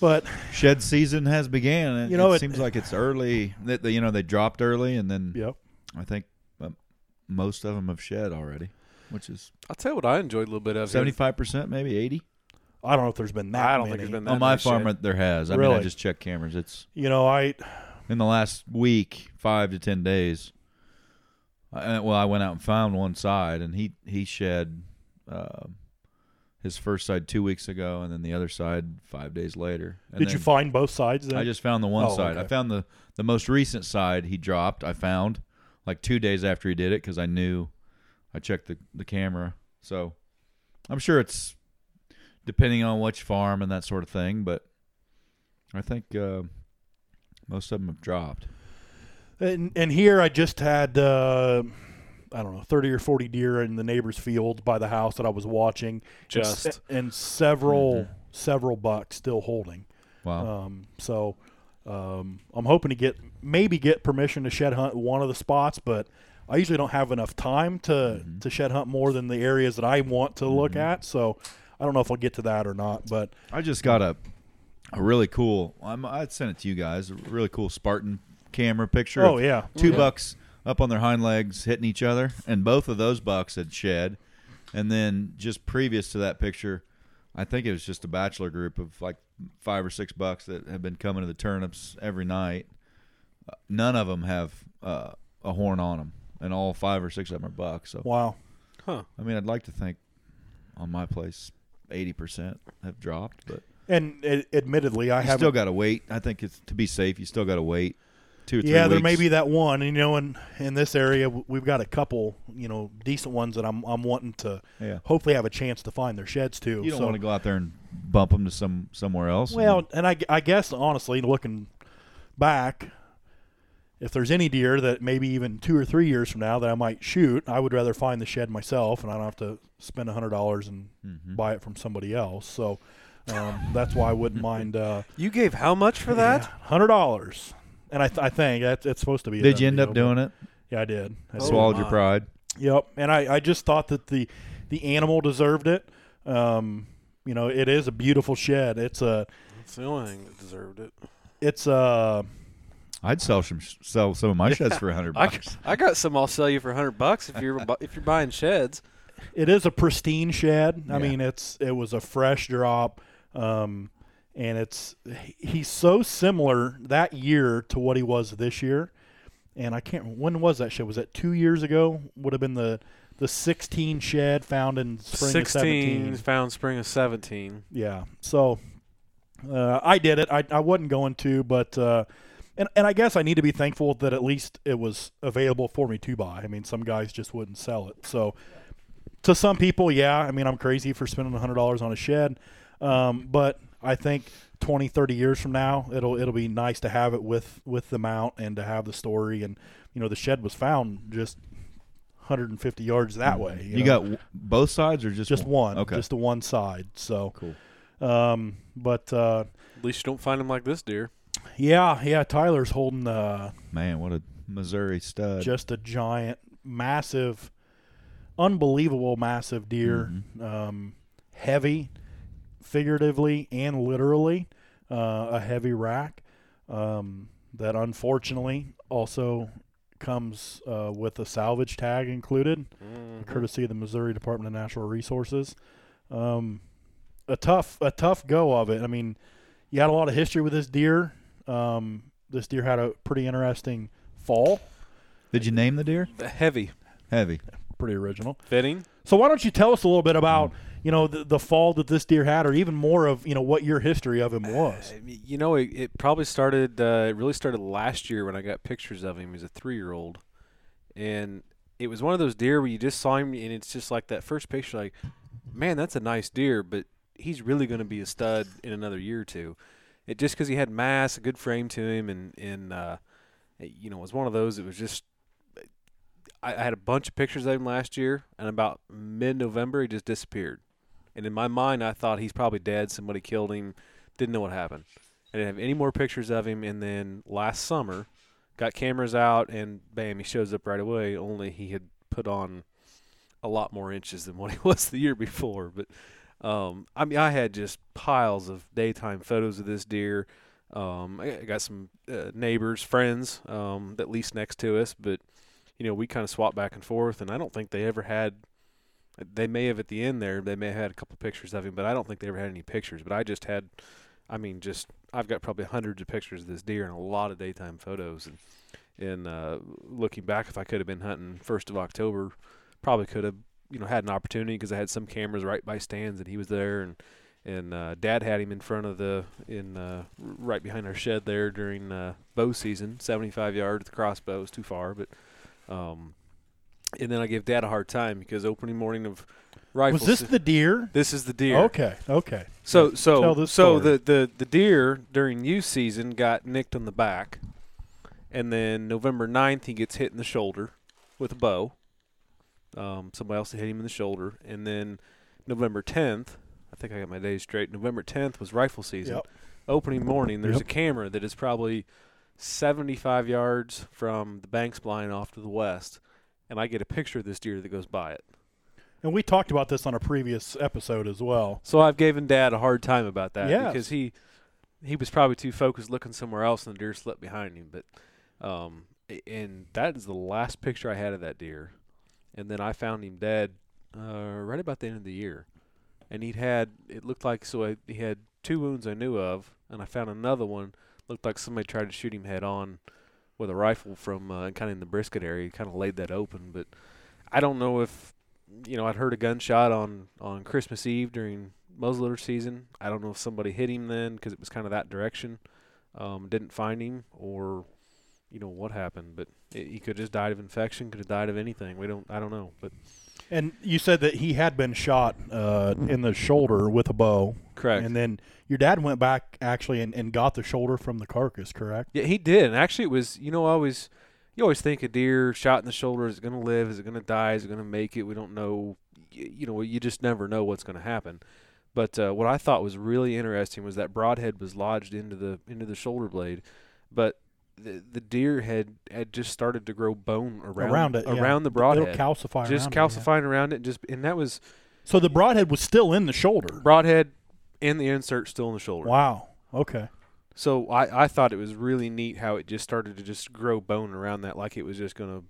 but Shed season has began. and You know, it, it- seems like it's early. That you know they dropped early, and then yep, I think um, most of them have shed already, which is I'll tell you what I enjoyed a little bit of. seventy five percent, maybe eighty. I don't know if there's been that I don't many. think there's been that On my farm, shed. there has. I mean, I Really? just checked cameras. It's You know, I in the last week, five to ten days. I, well, I went out and found one side, and he he shed uh, his first side two weeks ago, and then the other side five days later. And did you find both sides? Then? I just found the one Oh, side. I found the the most recent side he dropped. I found like two days after he did it because I knew I checked the the camera. So I'm sure it's depending on which farm and that sort of thing, but I think uh, most of them have dropped. And, and here I just had uh, I don't know thirty or forty deer in the neighbor's field by the house that I was watching. Just. and, several Mhm. several bucks still holding. Wow. Um, so um, I'm hoping to get maybe get permission to shed hunt one of the spots, but I usually don't have enough time to Mhm. to shed hunt more than the areas that I want to look Mhm. at. So I don't know if I'll get to that or not. But I just got a a really cool. I'm, I'd send it to you guys. A really cool Spartan camera picture. oh yeah, two Yeah. bucks up on their hind legs hitting each other, and both of those bucks had shed. And then just previous to that picture, I think it was just a bachelor group of like five or six bucks that have been coming to the turnips every night. Uh, None of them have uh, a horn on them, and all five or six of them are bucks. So wow. Huh. I mean, I'd like to think on my place, eighty percent have dropped, but And uh, admittedly, I have still got to wait. I think it's to be safe. You still got to wait two or three. Yeah, there may be that one. And, you know, in in this area, we've got a couple, you know, decent ones that I'm I'm wanting to Yeah. hopefully have a chance to find their sheds too. You don't So- want to go out there and bump them to some somewhere else. Well, and I, I guess honestly, looking back, if there's any deer that maybe even two or three years from now that I might shoot, I would rather find the shed myself, and I don't have to spend a hundred dollars and Mhm. buy it from somebody else. So um, that's why I wouldn't mind uh, You gave how much for that? hundred dollars. And I, th- I think that's it's supposed to be. did you end up deal, but- doing it? Yeah, I did. I did. Swallowed your pride. Yep, and I, I just thought that the the animal deserved it. Um, you know, it is a beautiful shed. It's a That's the only thing that deserved it. it's a I'd sell some sell some of my sheds for a hundred bucks. I got some. I'll sell you for hundred bucks if you're if you're buying sheds. it is a pristine shed. I Yeah. mean, it's it was a fresh drop, um, and it's he's so similar that year to what he was this year. And I can't. When was that shed? Was that two years ago? Would have been the the 16 shed found in spring of Sixteen 17. found spring of seventeen. Yeah. So uh, I did it. I, I wasn't going to, but uh, and and I guess I need to be thankful that at least it was available for me to buy. I mean, some guys just wouldn't sell it. So to some people, yeah. I mean, I'm crazy for spending hundred dollars on a shed, um, but I think 20, 30 years from now, it'll it'll be nice to have it with with the mount and to have the story. And you know, the shed was found just 150 yards that way. You, know? got w- both sides or just just one, Okay, just the one side. So. cool. Um, but uh, At least you don't find them like this deer. yeah, yeah, Tyler's holding the Man, what a Missouri stud. just a giant, massive, unbelievable, massive deer. Mhm. Um, heavy, figuratively and literally, uh, a heavy rack. Um, that unfortunately also comes uh, with a salvage tag included. Mhm. courtesy of the Missouri Department of Natural Resources. Um, a tough, a tough go of it. I mean, you had a lot of history with this deer. Um, this deer had a pretty interesting fall. Did you name the deer? Heavy, Heavy. Pretty original. fitting. So why don't you tell us a little bit about, you know, the, the fall that this deer had, or even more of, you know, what your history of him was? I mean, You know, it, it probably started. Uh, it really started last year when I got pictures of him. He was a three-year-old, and it was one of those deer where you just saw him, and it's just like that first picture, like, man, that's a nice deer. But he's really going to be a stud in another year or two. It just because he had mass, a good frame to him, and and uh, you know, it was one of those. It was just I, I had a bunch of pictures of him last year, and about mid-November he just disappeared. And in my mind, I thought he's probably dead. Somebody killed him. Didn't know what happened. I didn't have any more pictures of him. And then last summer, got cameras out, and bam, he shows up right away. Only he had put on a lot more inches than what he was the year before. But um, I mean, I had just piles of daytime photos of this deer. Um, I got some uh, neighbors, friends um, that lease next to us, but you know, we kind of swapped back and forth, and I don't think they ever had. They may have at the end there. They may have had a couple pictures of him, but I don't think they ever had any pictures. But I just had, I mean, just I've got probably hundreds of pictures of this deer and a lot of daytime photos. And and uh, looking back, if I could have been hunting first of October, probably could have you know had an opportunity because I had some cameras right by stands and he was there and and uh, Dad had him in front of the in uh, right behind our shed there during uh, bow season, 75 yards. The crossbow was too far, but um, and then I gave Dad a hard time because opening morning of rifle. Was this the deer? this is the deer. Okay, okay. So so Tell this so story. the, the the deer during youth season got nicked on the back, and then November 9th he gets hit in the shoulder with a bow. Um, somebody else hit him in the shoulder, and then November 10th, I think I got my days straight. November 10th was rifle season. Yep. Opening morning, there's Yep. a camera that is probably 75 yards from the banks blind off to the west, and I get a picture of this deer that goes by it. And we talked about this on a previous episode as well. So I've given Dad a hard time about that Yes. because he he was probably too focused looking somewhere else, and the deer slipped behind him. But um, and that is the last picture I had of that deer, and then I found him dead uh, right about the end of the year, and he'd had it looked like so I, he had two wounds I knew of, and I found another one looked like somebody tried to shoot him head on with a rifle from uh, kind of in the brisket area, kind of laid that open, but I don't know if you know, I'd heard a gunshot on on Christmas Eve during muzzleloader season. I don't know if somebody hit him then because it was kind of that direction. Um, didn't find him, or you know what happened, but it, he could have just died of infection. Could have died of anything. We don't. I don't know. But And you said that he had been shot uh, in the shoulder with a bow. correct. And then your dad went back actually and, and got the shoulder from the carcass, correct? Yeah, he did. And actually, it was you know I always you always think a deer shot in the shoulder is it going to live? Is it going to die? Is it going to make it? We don't know. Y- You know, you just never know what's going to happen. But uh, what I thought was really interesting was that broadhead was lodged into the into the shoulder blade, but the the deer had had just started to grow bone around Around it, yeah. around the It'll broadhead, calcify just around it, yeah. calcifying around it, and just and that was So the broadhead was still in the shoulder. broadhead and the insert still in the shoulder. Wow. Okay. So I, I thought it was really neat how it just started to just grow bone around that, like it was just going to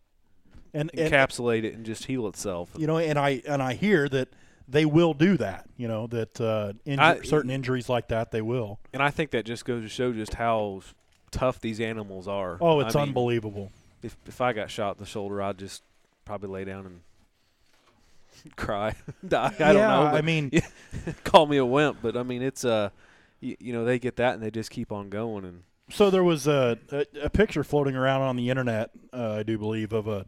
and encapsulate it and just heal itself. you know, and I and I hear that they will do that. You know that uh, inju- I- certain injuries like that they will. And I think that just goes to show just how tough these animals are. Oh, it's I mean, unbelievable. If if I got shot in the shoulder, I'd just probably lay down and cry, die. I don't yeah, know. I mean, call me a wimp, but I mean it's uh, you, you know they get that and they just keep on going and so there was a, a, a picture floating around on the internet, uh, I do believe, of a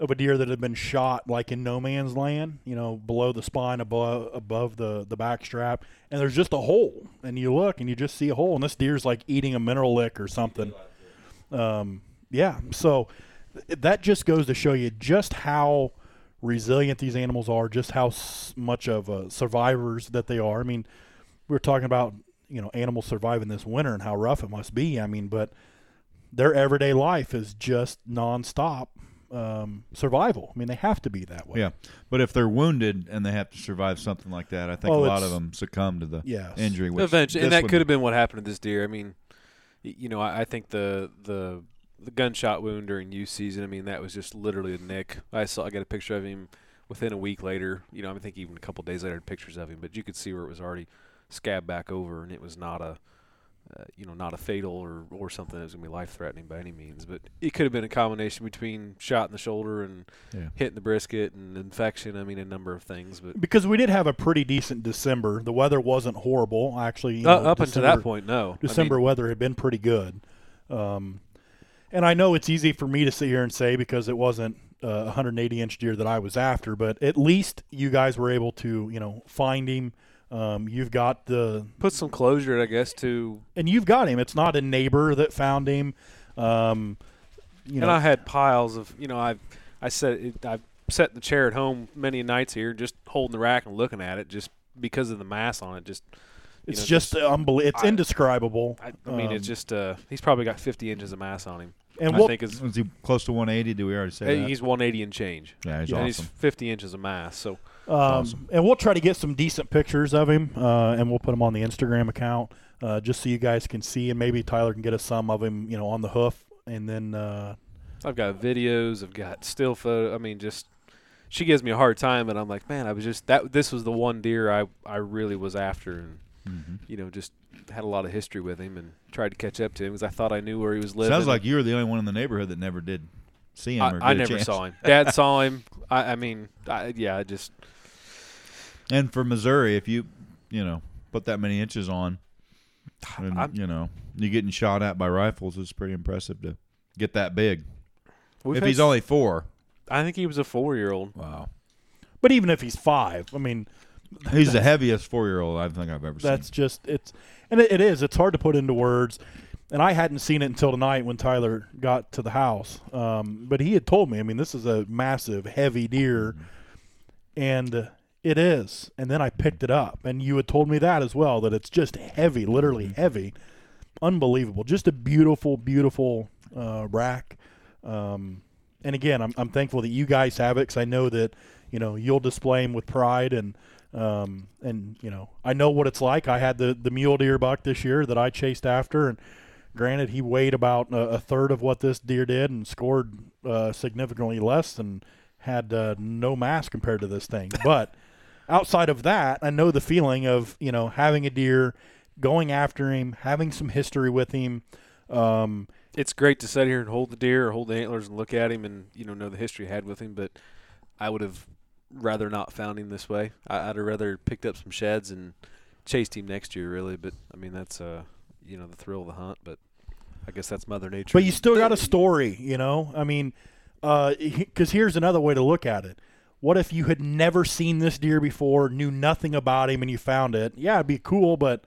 of a deer that had been shot like in no man's land, you know, below the spine, above above the the back strap, and there's just a hole, and you look and you just see a hole, and this deer's like eating a mineral lick or something. Um, yeah, so th- that just goes to show you just how resilient these animals are, just how much of survivors that they are. I mean, we were talking about you know animals surviving this winter and how rough it must be. I mean, but their everyday life is just nonstop um, survival. I mean, they have to be that way. Yeah, but if they're wounded and they have to survive something like that, I think Oh, a lot of them succumb to the Yes. injury. Which eventually, and that could have been what happened to this deer. I mean, you know, I, I think the the the gunshot wound during youth season. I mean, that was just literally a nick. I saw. I got a picture of him within a week later. You know, I think even a couple days later, I had pictures of him, but you could see where it was already scabbed back over, and it was not a. Uh, you know, not a fatal or, or something that was going to be life threatening by any means, but it could have been a combination between shot in the shoulder and Yeah. hitting the brisket and infection. I mean, a number of things, but Because we did have a pretty decent December. The weather wasn't horrible, actually. uh, know, up until that point, no. I mean, December weather had been pretty good. Um, and I know it's easy for me to sit here and say because it wasn't uh, a 180 inch deer that I was after, but at least you guys were able to, you know, find him, Um, you've got the Put some closure, I guess, to and you've got him. It's not a neighbor that found him. Um, you and know, I had piles of you know I've I said I've sat in the chair at home many nights here just holding the rack and looking at it just because of the mass on it. Just it's know, just unbelievable. It's I- indescribable. I, I mean, it's Um, just uh, he's probably got 50 inches of mass on him. and I we'll, think is Was he close to 180? Do we already say hey, that? he's 180 and change. yeah, he's and he's awesome. 50 inches of mass. So Um, awesome. And we'll try to get some decent pictures of him, uh, and we'll put them on the Instagram account, uh, just so you guys can see, and maybe Tyler can get us some of him, you know, on the hoof, and then uh, I've got videos. I've got still photo. I mean, just she gives me a hard time, and I'm like, man, I was just that. This was the one deer I I really was after, and hmm you know, just had a lot of history with him, and tried to catch up to him because I thought I knew where he was living. Sounds like you were the only one in the neighborhood that never did see him. I, or I never chance. saw him. Dad saw him. I, I mean, I, yeah, I just And for Missouri, if you, you know, put that many inches on, and I'm- you know, you're getting shot at by rifles it's pretty impressive to get that big. we've if had he's s- only four, I think he was a four-year-old. wow, but even if he's five, I mean, he's the heaviest four-year-old I think I've ever seen. that's just it's, and it, it is. It's hard to put into words. And I hadn't seen it until tonight when Tyler got to the house. Um, but he had told me, I mean, this is a massive, heavy deer, and uh, it is. And then I picked it up, and you had told me that as well, that it's just heavy, literally heavy, unbelievable. Just a beautiful, beautiful uh, rack. Um, and again, I'm, I'm thankful that you guys have it because I know that you know you'll display them with pride and um, and you know I know what it's like. I had the the mule deer buck this year that I chased after, and granted he weighed about a, a third of what this deer did and scored uh, significantly less and had uh, no mass compared to this thing. But outside of that, I know the feeling of you know having a deer, going after him, having some history with him. Um, It's great to sit here and hold the deer or hold the antlers and look at him and you know know the history I had with him, but I would have rather not found him this way. I, I'd have rather picked up some sheds and chased him next year, really. But I mean, that's uh, you know, the thrill of the hunt. But I guess that's Mother Nature. But you still got a story, you know. I mean, because here's another way to look at it. What if you had never seen this deer before, knew nothing about him, and you found it? Yeah, it'd be cool, but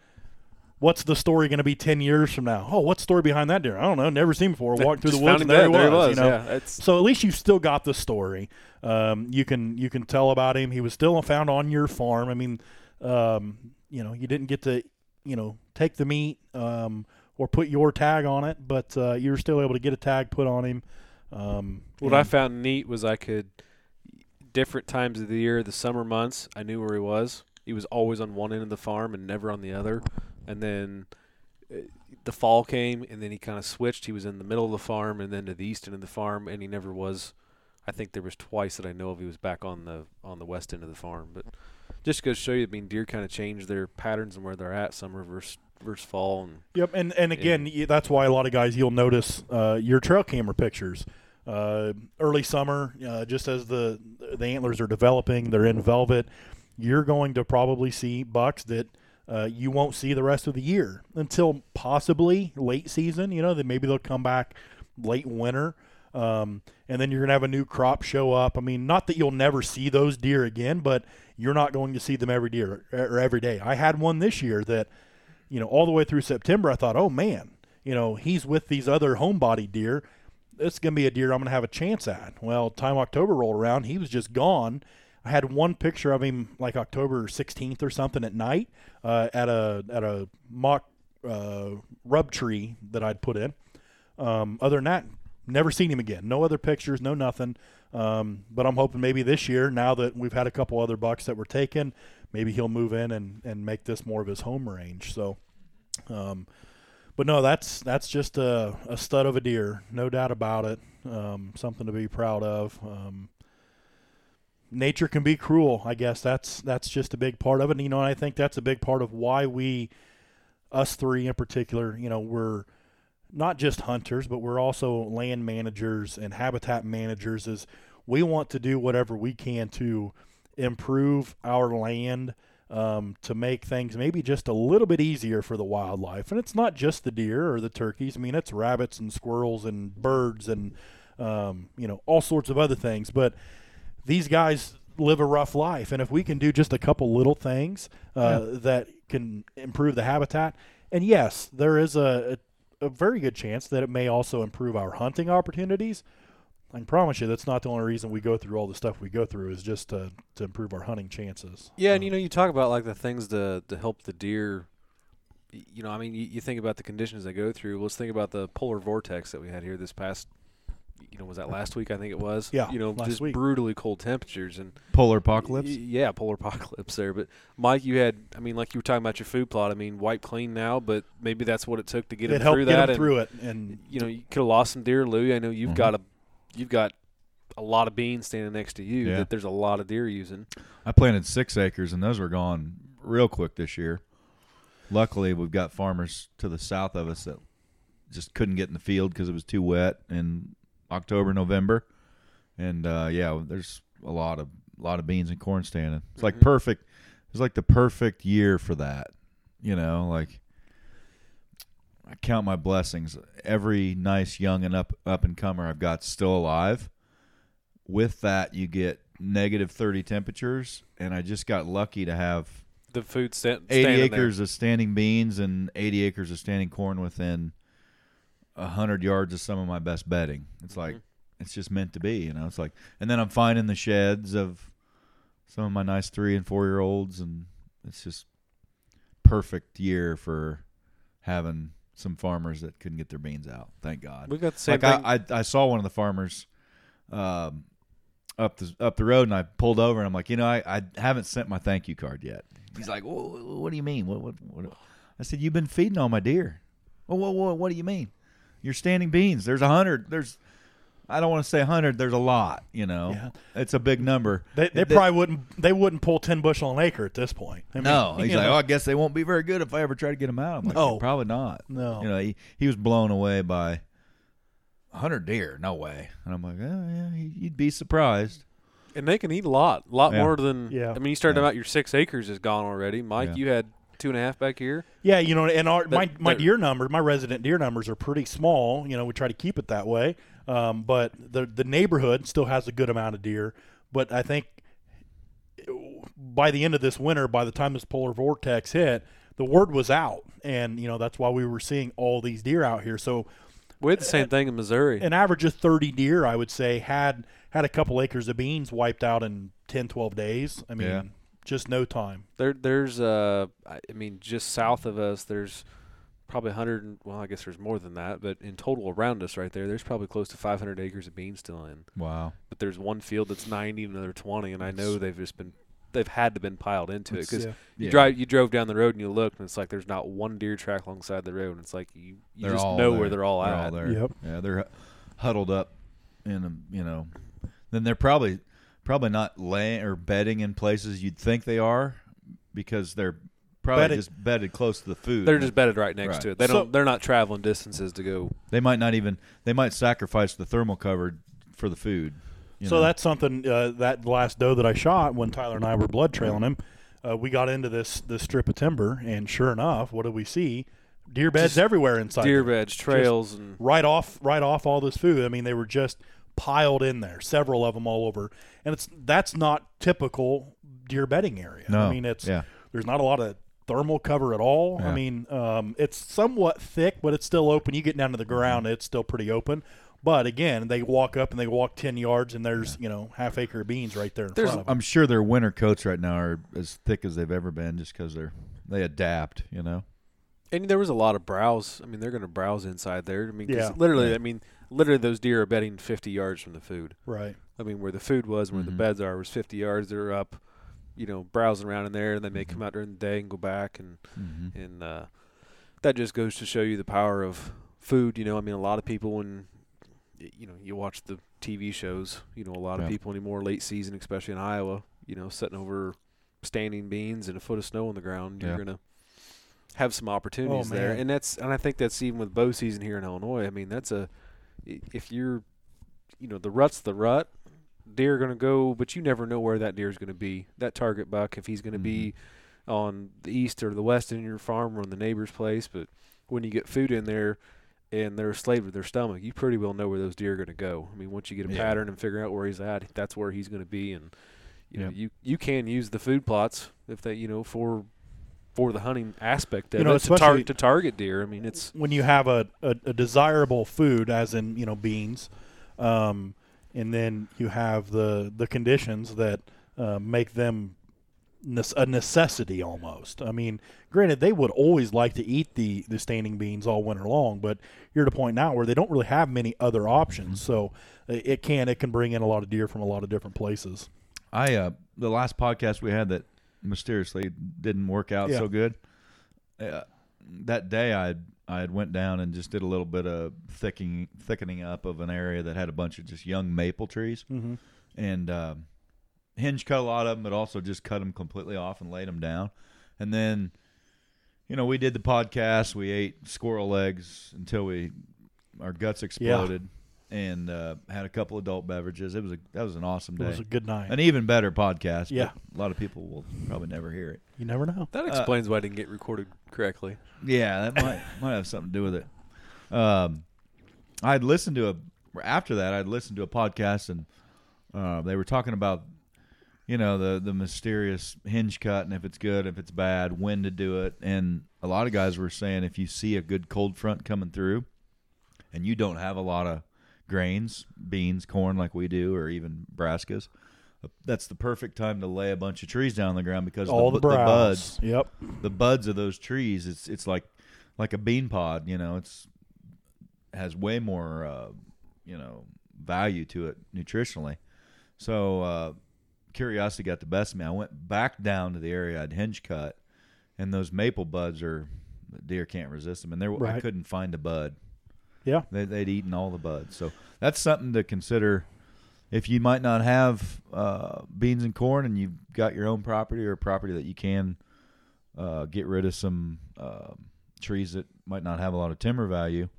what's the story going to be ten years from now? Oh, what's the story behind that deer? I don't know. Never seen before. Walked through the woods, and there, he was. There you know? Yeah, So at least you've still got the story. Um, you can you can tell about him. He was still found on your farm. I mean, um, you know, you didn't get to you know take the meat um, or put your tag on it, but uh, you were still able to get a tag put on him. Um, What I found neat was I could different times of the year, the summer months, I knew where he was. He was always on one end of the farm and never on the other. And then uh, the fall came, and then he kind of switched. He was in the middle of the farm, and then to the east end of the farm, and he never was. I think there was twice that I know of he was back on the on the west end of the farm. But just goes to show you, I mean, deer kind of change their patterns and where they're at, summer versus versus fall, and Yep, and and again, y that's why a lot of guys you'll notice uh, your trail camera pictures. Uh, early summer, uh, just as the the antlers are developing, they're in velvet. You're going to probably see bucks that uh, you won't see the rest of the year until possibly late season. You know, that maybe they'll come back late winter, um, and then you're gonna have a new crop show up. I mean, not that you'll never see those deer again, but you're not going to see them every deer or every day. I had one this year that you know, all the way through September, I thought, oh man, you know, he's with these other homebody deer. This is going to be a deer I'm going to have a chance at. Well, time October rolled around, he was just gone. I had one picture of him like October 16th or something at night uh, at a at a mock uh, rub tree that I'd put in. Um, other than that, never seen him again. No other pictures, no nothing. Um, but I'm hoping maybe this year, now that we've had a couple other bucks that were taken, maybe he'll move in and, and make this more of his home range. So, um, but no, that's that's just a, a stud of a deer, no doubt about it. Um, something to be proud of. Um, nature can be cruel. I guess that's that's just a big part of it. And, you know, I think that's a big part of why we, us three in particular, you know, we're not just hunters, but we're also land managers and habitat managers. Is we want to do whatever we can to improve our land um, to make things maybe just a little bit easier for the wildlife. And it's not just the deer or the turkeys. I mean, it's rabbits and squirrels and birds and um, you know all sorts of other things. But these guys live a rough life, and if we can do just a couple little things uh, that can improve the habitat, and yes, there is a, a, a very good chance that it may also improve our hunting opportunities. I can promise you that's not the only reason we go through all the stuff we go through is just to, to improve our hunting chances. Yeah, and Uh, you know, you talk about like the things to to help the deer. You know, I mean, you, you think about the conditions they go through. Let's think about the polar vortex that we had here this past. You know, was that last week? I think it was. Yeah, You know, last just week. brutally cold temperatures and Polar apocalypse. y- yeah, polar apocalypse there. But Mike, you had. I mean, like you were talking about your food plot. I mean, wipe clean now, but maybe that's what it took to get it him through get that. them and, through it, and you know, you could have lost some deer, Louie. I know you've Mhm. got a, you've got a lot of beans standing next to you Yeah. that there's a lot of deer using. I planted six acres, and those were gone real quick this year. Luckily, we've got farmers to the south of us that just couldn't get in the field because it was too wet in October, November, and uh, yeah, there's a lot of lot of beans and corn standing. It's like Mhm. perfect. It's like the perfect year for that. You know, like I count my blessings. Every nice young and up up and comer I've got still alive. With that, you get negative thirty temperatures, and I just got lucky to have The food sta- eighty acres of standing beans and eighty acres of standing corn within a hundred yards of some of my best bedding. It's like Mhm. it's just meant to be, you know. It's like, and then I'm finding the sheds of some of my nice three and four year olds, and it's just perfect year for having some farmers that couldn't get their beans out. Thank God. We've got the same like. I, I, I saw one of the farmers um, up the up the road, and I pulled over, and I'm like, you know, I, I haven't sent my thank you card yet. He's like, "Wha- what do you mean? What, what, what? I said, you've been feeding all my deer. Well, what, what, what do you mean? You're standing beans. There's a hundred. There's, I don't want to say hundred. There's a lot. You know, Yeah. it's a big number. they, they They- probably wouldn't they wouldn't pull ten bushel an acre at this point. I mean, no, he's like, know, oh, I guess they won't be very good if I ever try to get them out. I'm like, No. probably not. no, You know, he, he was blown away by hundred deer. No way. And I'm like, oh yeah, you'd be surprised. and they can eat a lot, a lot Yeah. more than. Yeah. I mean, you started Yeah. about your six acres is gone already. Mike, Yeah. you had two and a half back here. Yeah, you know, and our my, That- my that- deer numbers, my resident deer numbers are pretty small. You know, we try to keep it that way. Um, but the the neighborhood still has a good amount of deer. But I think by the end of this winter, by the time this polar vortex hit, the word was out, and you know that's why we were seeing all these deer out here. So We had the same thing in Missouri. an average of 30 deer, I would say, had had a couple acres of beans wiped out in 10, 12 days. I mean, Yeah. just no time. There, there's, uh, I I mean, just south of us, there's probably 100. and- Well, I guess there's more than that, but in total around us, right there, there's probably close to 500 acres of beans still in. Wow. But there's one field that's 90 and another 20, and I know they've just been, they've had to been piled into it because Yeah. you Yeah. drive, you drove down the road and you looked, and it's like there's not one deer track alongside the road, and it's like you, you They're just know there. where they're all They're at. all there. Yep. Yeah, they're huddled up in a, you know. Then they're probably probably not laying or bedding in places you'd think they are because they're probably Bedded- just bedded close to the food. They're just bedded right next Right. to it. They don't. They're not traveling distances to go. They might not even. They might sacrifice the thermal cover for the food. you so know? that's something uh, that last doe that I shot when Tyler and I were blood trailing him. Uh, we got into this this strip of timber, and sure enough, what did we see? Deer beds Just everywhere inside. Deer there. beds, trails, and right off, right off all this food. I mean, they were just piled in there, several of them all over, and it's that's not typical deer bedding area. no. I mean, it's yeah. there's not a lot of thermal cover at all. I mean, um, it's somewhat thick, but it's still open. You get down to the ground, Mm-hmm. it's still pretty open. But again, they walk up and they walk ten yards, and there's you know half acre of beans right there in There's- front of them. I'm sure their winter coats right now are as thick as they've ever been, just because they're they adapt. You know. and there was a lot of browse. I mean, they're going to browse inside there. I mean, 'cause Yeah. literally, Yeah. I mean, literally, those deer are bedding 50 yards from the food. Right. I mean, where the food was, and where Mhm. the beds are, was 50 yards. They're up, you know, browsing around in there, and then they come out during the day and go back, and Mm-hmm. and uh, that just goes to show you the power of food. You know, I mean, a lot of people when you know you watch the TV shows, you know, a lot of people anymore late season, especially in Iowa, you know, sitting over standing beans and a foot of snow on the ground, you're gonna have some opportunities there, and that's and I think that's even with bow season here in Illinois. I mean, that's a if you're, you know, the rut's the rut. Deer are going to go, but you never know where that deer is going to be. That target buck, if he's going to be on the east or the west in your farm or in the neighbor's place. But when you get food in there and they're a slave to their stomach, you pretty well know where those deer are going to go. I mean, once you get a Yeah. pattern and figure out where he's at, that's where he's going to be. And you know you you can use the food plots if they you know for for the hunting aspect of You know, it to, tar- to target deer. I mean, it's when you have a, a, a desirable food, as in you know beans, um, and then you have the the conditions that uh, make them a necessity almost. I mean, granted, they would always like to eat the the standing beans all winter long, but you're at a point now where they don't really have many other options. So uh, it can it can bring in a lot of deer from a lot of different places. I uh the last podcast we had that mysteriously didn't work out Yeah. so good. Uh, that day I I had went down and just did a little bit of thickening thickening up of an area that had a bunch of just young maple trees Mm-hmm. and um, Hinge cut a lot of them, but also just cut them completely off and laid them down. And then, you know, we did the podcast. We ate squirrel legs until we our guts exploded, and uh, had a couple adult beverages. It was a that was an awesome day. It was a good night. An even better podcast. Yeah. a lot of people will probably never hear it. you never know. that Uh, explains why I didn't get recorded correctly. Yeah, that might might have something to do with it. Um, I'd listened to a after that. I'd listened to a podcast and uh, they were talking about you know the the mysterious hinge cut and if it's good, if it's bad, when to do it, and a lot of guys were saying if you see a good cold front coming through, and you don't have a lot of grains, beans, corn like we do, or even brassicas. That's the perfect time to lay a bunch of trees down on the ground because All the, the, the buds Yep. the buds of those trees it's it's like like a bean pod you know it's has way more uh, you know value to it nutritionally. So uh, curiosity got the best of me. I went back down to the area i'd hinge cut and those maple buds are deer can't resist them and there i couldn't find a bud Yeah. they, they'd eaten all the buds so that's something to consider if you might not have uh, beans and corn and you've got your own property or property that you can uh, get rid of some uh, trees that might not have a lot of timber value,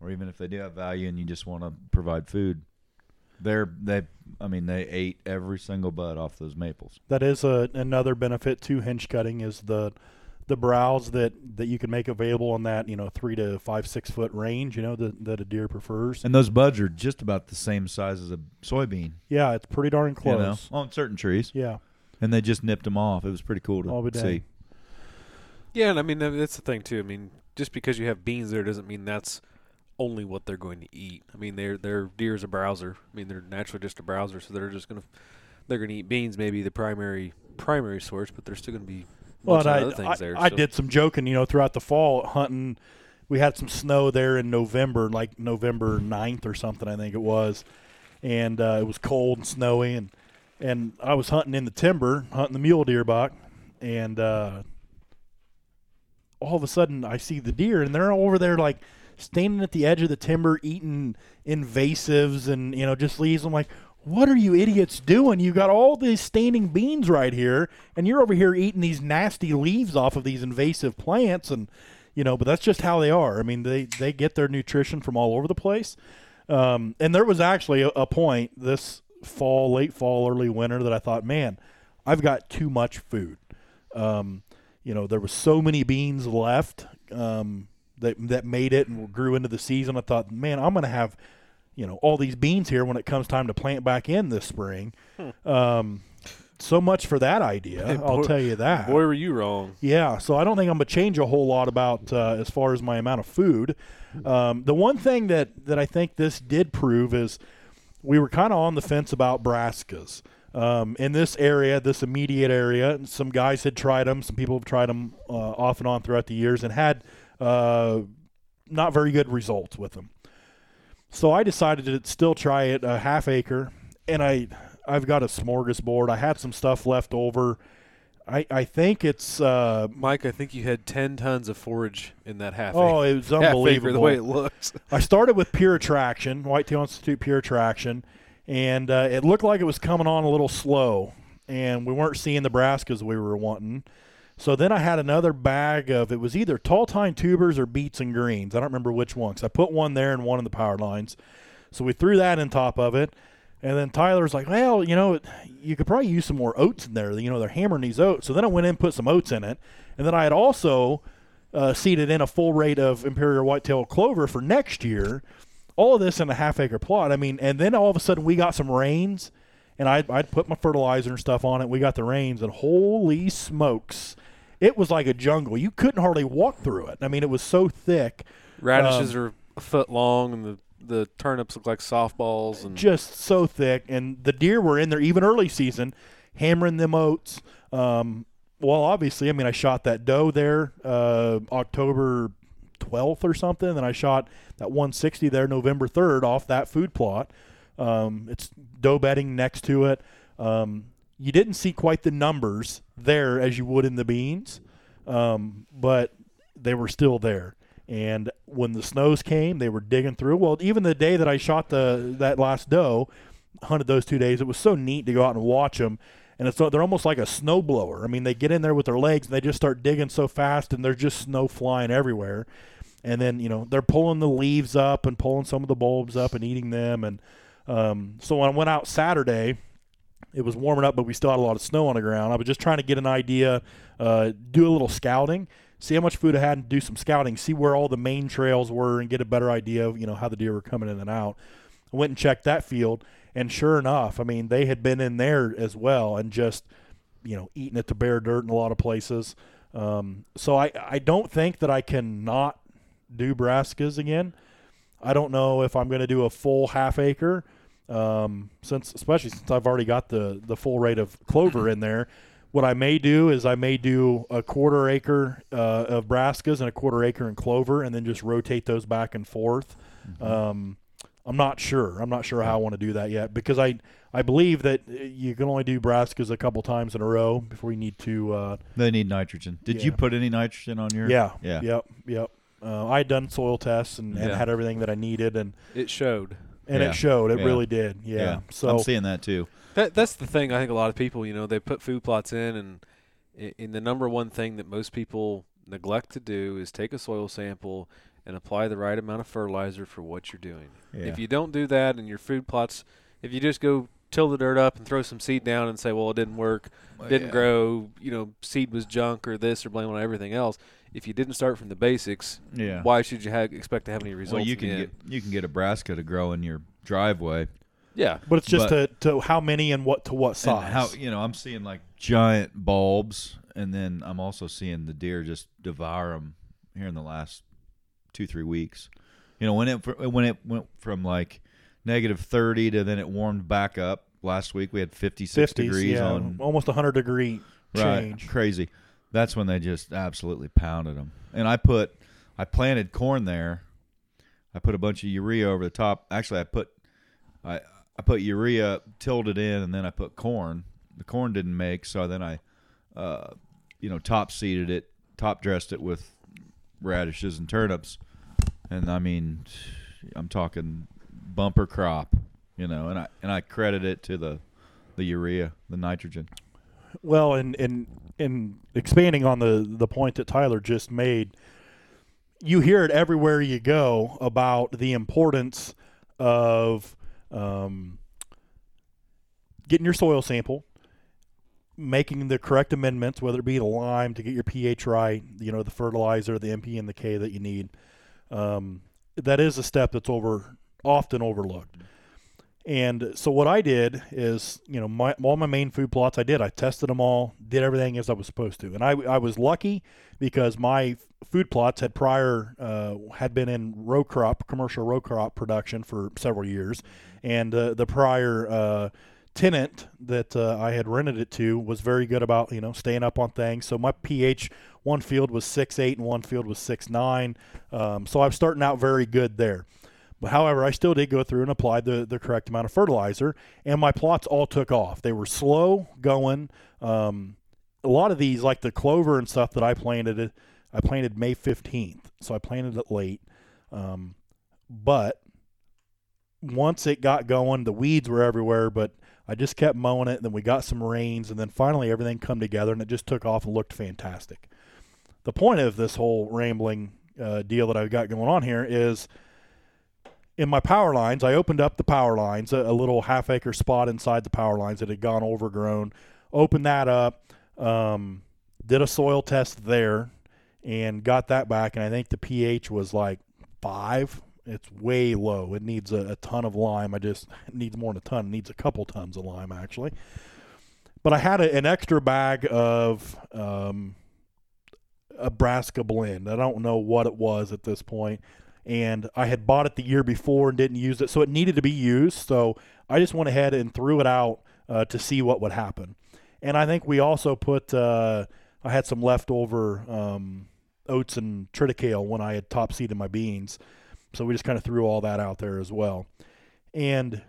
or even if they do have value and you just want to provide food, they're they. I mean, they ate every single bud off those maples. That is a, another benefit to hinge cutting is the the browse that, that you can make available in that you know three to five six foot range you know that, that a deer prefers. And those buds are just about the same size as a soybean. yeah, it's pretty darn You know, close. on certain trees, Yeah, and they just nipped them off. It was pretty cool I'll be to dang. see. Yeah, and I mean that's the thing too. I mean, just because you have beans there doesn't mean that's only what they're going to eat. I mean, they're they're deer is a browser. I mean, they're naturally just a browser, so they're just gonna they're gonna eat beans, maybe the primary primary source, but they're still gonna be well, bunch and of I, I, there. I so- did some joking you know throughout the fall hunting. We had some snow there in November, like November 9th or something, I think it was, and uh, it was cold and snowy, and and I was hunting in the timber, hunting the mule deer buck, and uh, all of a sudden I see the deer, and they're over there like standing at the edge of the timber eating invasives and you know just leaves. I'm like, what are you idiots doing? You got all these standing beans right here, and you're over here eating these nasty leaves off of these invasive plants, and you know, but that's just how they are. I mean, they they get their nutrition from all over the place. Um, and there was actually a, a point this fall, late fall, early winter that I thought, man, I've got too much food. Um, you know, there was so many beans left um, that that made it and grew into the season. I thought, man, I'm going to have, you know, all these beans here when it comes time to plant back in this spring. Um, so much for that idea. Hey, I'll tell you that. Boy, were you wrong. Yeah, so I don't think I'm gonna change a whole lot about uh, as far as my amount of food. Um, the one thing that that I think this did prove is we were kind of on the fence about brassicas. Um, in this area, this immediate area, and some guys had tried them. Some people have tried them uh, off and on throughout the years and had uh, not very good results with them. So I decided to still try it a half acre, and I I've got a smorgasbord. I had some stuff left over. I, I think it's uh, Mike, I think you had ten tons of forage in that half acre. oh acre. it was acre, unbelievable. the way it looks. I started with Pure Attraction, Whitetail Institute Pure Attraction, and uh, it looked like it was coming on a little slow, and we weren't seeing the brassicas we were wanting. So then I had another bag of it was either tall tine tubers or beets and greens. I don't remember which one. 'cause I put one there and one in the power lines. So we threw that in top of it, and then Tyler's like, "Well, you know, you could probably use some more oats in there. You know, they're hammering these oats." So then I went in and put some oats in it, and then I had also uh, seeded in a full rate of Imperial Whitetail clover for next year. All of this in a half acre plot. I mean, and then all of a sudden we got some rains, and I'd, I'd put my fertilizer and stuff on it. We got the rains, and holy smokes, it was like a jungle. You couldn't hardly walk through it. I mean, it was so thick. Radishes Um, are a foot long, and the the turnips look like softballs. And just so thick. And the deer were in there even early season, hammering them oats. Um, well, obviously, I mean, I shot that doe there uh, October 12th or something, and I shot that 160 there November 3rd off that food plot. Um, it's doe bedding next to it. Um, you didn't see quite the numbers there as you would in the beans, um, but they were still there. And when the snows came, they were digging through. Well, even the day that I shot the that last doe, hunted those two days, it was so neat to go out and watch them. And it's they're almost like a snow blower. I mean, they get in there with their legs and they just start digging so fast, and there's just snow flying everywhere. And then you know they're pulling the leaves up and pulling some of the bulbs up and eating them. And um, so when I went out Saturday, it was warming up, but we still had a lot of snow on the ground. I was just trying to get an idea, uh, do a little scouting, see how much food I had, and do some scouting, see where all the main trails were, and get a better idea of you know how the deer were coming in and out. I went and checked that field, and sure enough, I mean they had been in there as well, and just you know eating at the bare dirt in a lot of places. Um, so I I don't think that I can not do brassicas again. I don't know if I'm going to do a full half acre, um, since especially since I've already got the the full rate of clover in there. What I may do is I may do a quarter acre uh, of brassicas and a quarter acre in clover, and then just rotate those back and forth. Um, I'm not sure. I'm not sure how I want to do that yet because I I believe that uh, you can only do brassicas a couple times in a row before you need to. Uh, They need nitrogen. Did you put any nitrogen on your? yeah, Yeah. yep, yep. Uh, I had done soil tests and, and Yeah. had everything that I needed, and it showed. And Yeah. it showed. It Yeah. really did. Yeah. So I'm seeing that too. That that's the thing. I think a lot of people, you know, they put food plots in, and i- in the number one thing that most people neglect to do is take a soil sample and apply the right amount of fertilizer for what you're doing. Yeah. If you don't do that, and your food plots, if you just go till the dirt up and throw some seed down and say, "Well, it didn't work, didn't Yeah. grow," you know, seed was junk or this, or blame on everything else. If you didn't start from the basics, Yeah. why should you have, expect to have any results? Well, you can get you can get a brassica to grow in your driveway. yeah. But it's just But- to, to how many and what to what And size. how you know I'm seeing like giant bulbs, and then I'm also seeing the deer just devour them here in the last two three weeks. You know when it when it went from like negative thirty to then it warmed back up. Last week we had 56 50s, degrees yeah, on almost a hundred degree right, change. crazy. That's when they just absolutely pounded them. And I put I planted corn there. I put a bunch of urea over the top. Actually, I put I I put urea tilled it in, and then I put corn. The corn didn't make, so then I, uh, you know, top seeded it, top dressed it with radishes and turnips, and I mean, I'm talking bumper crop, you know, and I and I credit it to the the urea, the nitrogen. Well, and and and expanding on the the point that Tyler just made, you hear it everywhere you go about the importance of um, getting your soil sample, making the correct amendments, whether it be the lime to get your pH right, you know, the fertilizer, the NP and the K that you need. Um, that is a step that's over often overlooked. And so what I did is, you know, my all my main food plots I did. I tested them all, did everything as I was supposed to, and I I was lucky because my food plots had prior uh, had been in row crop commercial row crop production for several years, and uh, the prior uh, tenant that uh, I had rented it to was very good about you know staying up on things. So my pH one field was six eight and one field was six nine. Um, so I'm starting out very good there. But however, I still did go through and apply the, the correct amount of fertilizer, and my plots all took off. They were slow going. Um, a lot of these, like the clover and stuff that I planted, I planted May 15th, so I planted it late. Um, but once it got going, the weeds were everywhere. But I just kept mowing it, and then we got some rains, and then finally everything come together, and it just took off and looked fantastic. The point of this whole rambling uh, deal that I've got going on here is in my power lines, I opened up the power lines, a, a little half acre spot inside the power lines that had gone overgrown. Opened that up, um, did a soil test there, and got that back. And I think the pH was like five It's way low. It needs a, a ton of lime. I just needs more than a ton. It needs a couple tons of lime actually. But I had a, an extra bag of um, a Brassica blend. I don't know what it was at this point, and I had bought it the year before and didn't use it, so it needed to be used. So I just went ahead and threw it out uh, to see what would happen. And I think we also put. Uh, I had some leftover um, oats and triticale when I had top seeded my beans, so we just kind of threw all that out there as well. And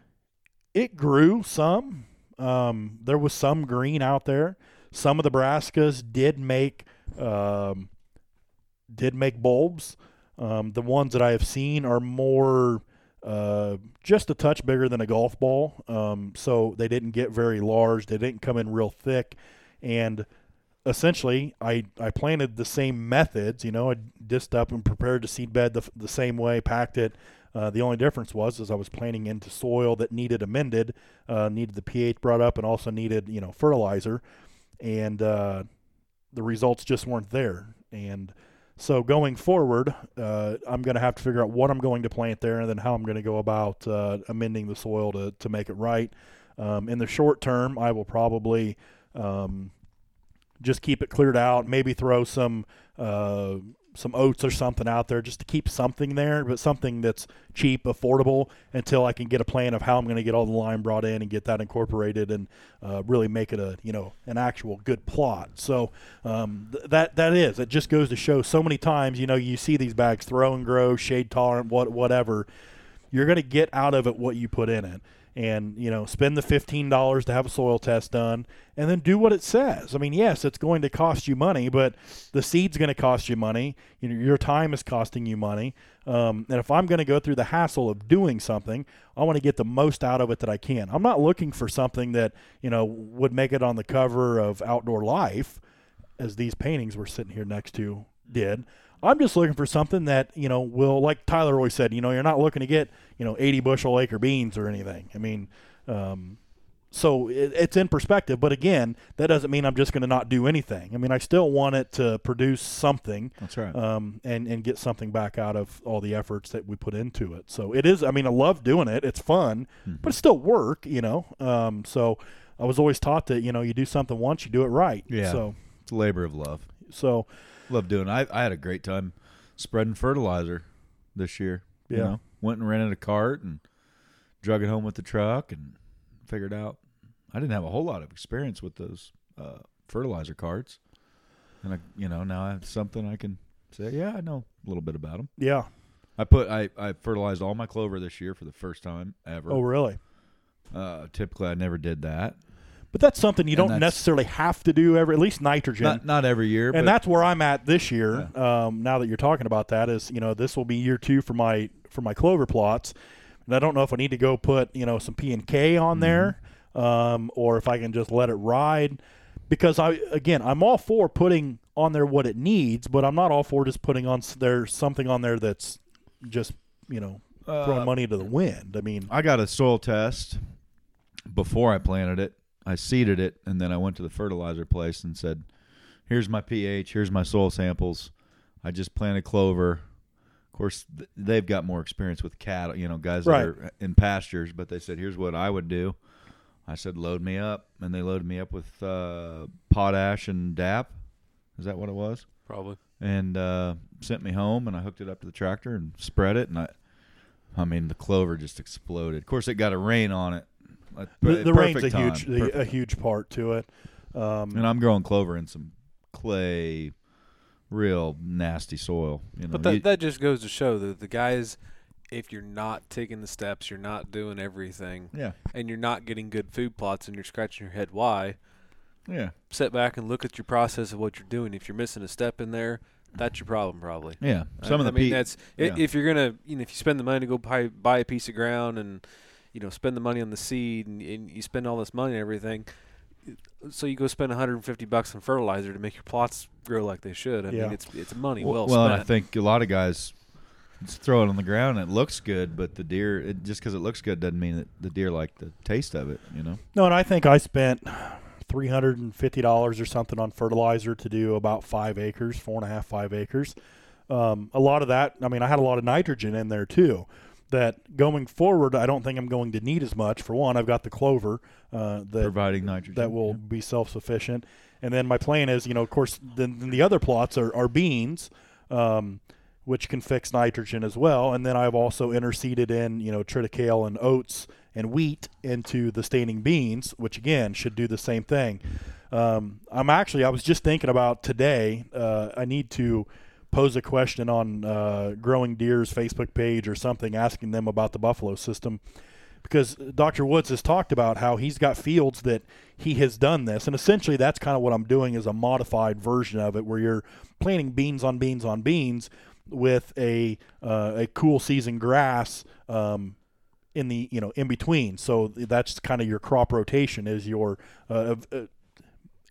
it grew some. Um, there was some green out there. Some of the brassicas did make um, did make bulbs. Um, the ones that I have seen are more uh, just a touch bigger than a golf ball. Um, so they didn't get very large. They didn't come in real thick. And essentially, I, I planted the same methods. You know, I disked up and prepared the seed bed the, the same way, packed it. Uh, the only difference was is I was planting into soil that needed amended, uh, needed the pH brought up, and also needed you know fertilizer, and uh, the results just weren't there. And so going forward, uh, I'm going to have to figure out what I'm going to plant there, and then how I'm going to go about uh, amending the soil to to make it right. Um, in the short term, I will probably um, just keep it cleared out. Maybe throw some uh, some oats or something out there just to keep something there, but something that's cheap, affordable until I can get a plan of how I'm going to get all the lime brought in and get that incorporated and uh, really make it a you know an actual good plot. So um, th- that that is it. Just goes to show so many times you know you see these bags throw and grow, shade tolerant, what whatever. You're going to get out of it what you put in it and you know spend the $15 to have a soil test done and then do what it says. I mean yes it's going to cost you money but the seed's going to cost you money. You know, your time is costing you money. Um, and if i'm going to go through the hassle of doing something i want to get the most out of it that i can. I'm not looking for something that you know would make it on the cover of outdoor life as these paintings we're sitting here next to did I'm just looking for something that you know will, like Tyler always said, you know, you're not looking to get you know 80 bushel acre beans or anything. I mean, um, so it, it's in perspective. But again, that doesn't mean I'm just going to not do anything. I mean, I still want it to produce something. That's right. Um, and and get something back out of all the efforts that we put into it. So it is. I mean, I love doing it. It's fun, Mhm. but it's still work. You know. Um, so I was always taught that you know you do something once, you do it right. Yeah. So It's labor of love. so Love doing. it. I I had a great time spreading fertilizer this year. You Yeah. know, went and rented a cart and drug it home with the truck and figured out. I didn't have a whole lot of experience with those uh, fertilizer carts, and I, you know, now I have something I can say. Yeah, I know a little bit about them. yeah. I put I I fertilized all my clover this year for the first time ever. Oh really? Uh, typically, I never did that. But that's something you And don't necessarily have to do every at least nitrogen. Not not every year, and but that's where I'm at this year. Um, now that you're talking about that, is you know this will be year two for my for my clover plots, and I don't know if I need to go put you know some P and K on Mm-hmm. there, um, or if I can just let it ride, because I again I'm all for putting on there what it needs, but I'm not all for just putting on there something on there that's just you know throwing Uh, money to the wind. I mean, I got a soil test before I planted it. I seeded it, and then I went to the fertilizer place and said, "Here's my pH. Here's my soil samples. I just planted clover." Of course, th- they've got more experience with cattle, you know, guys that Right. are in pastures. But they said, "Here's what I would do." I said, "Load me up," and they loaded me up with uh, potash and DAP. Is that what it was? Probably. and uh, sent me home and I hooked it up to the tractor and spread it and I I mean the clover just exploded. Of course it got a rain on it. At the, the rain's a time. huge a, Perfect. a huge part to it. Um, and I'm growing clover in some clay real nasty soil, you know. But that You- that just goes to show that the guys, if you're not taking the steps, you're not doing everything, yeah. and you're not getting good food plots, and you're scratching your head why. Yeah. Sit back and look at your process of what you're doing. If you're missing a step in there, that's your problem probably. Yeah. Some I, of the mean pe- that's yeah. if you're gonna you know if you spend the money to go buy buy a piece of ground and you know spend the money on the seed and, and you spend all this money and everything, so you go spend 150 bucks on fertilizer to make your plots grow like they should. I Yeah. mean it's it's money well, well, well, and I think a lot of guys just throw it on the ground and it looks good, but the deer it, just because it looks good doesn't mean that the deer like the taste of it, you know. No, and I think I spent three hundred and fifty dollars or something on fertilizer to do about five acres, four and a half, five acres. um, a lot of that. I mean, I had a lot of nitrogen in there too. That going forward, I don't think I'm going to need as much. For one, I've got the clover uh, that Providing nitrogen. that will Yeah. be self sufficient. And then my plan is, you know, of course, then, then the other plots are, are beans, um, which can fix nitrogen as well. And then I've also interseeded in, you know, triticale and oats and wheat into the staining beans, which again should do the same thing. Um, I'm actually, I was just thinking about today, uh, I need to pose a question on uh, Growing Deer's Facebook page or something, asking them about the buffalo system because Dr. Woods has talked about how he's got fields that he has done this, and essentially that's kind of what I'm doing is a modified version of it, where you're planting beans on beans on beans with a uh, a cool season grass um, in the you know in between. So that's kind of your crop rotation is your uh, uh,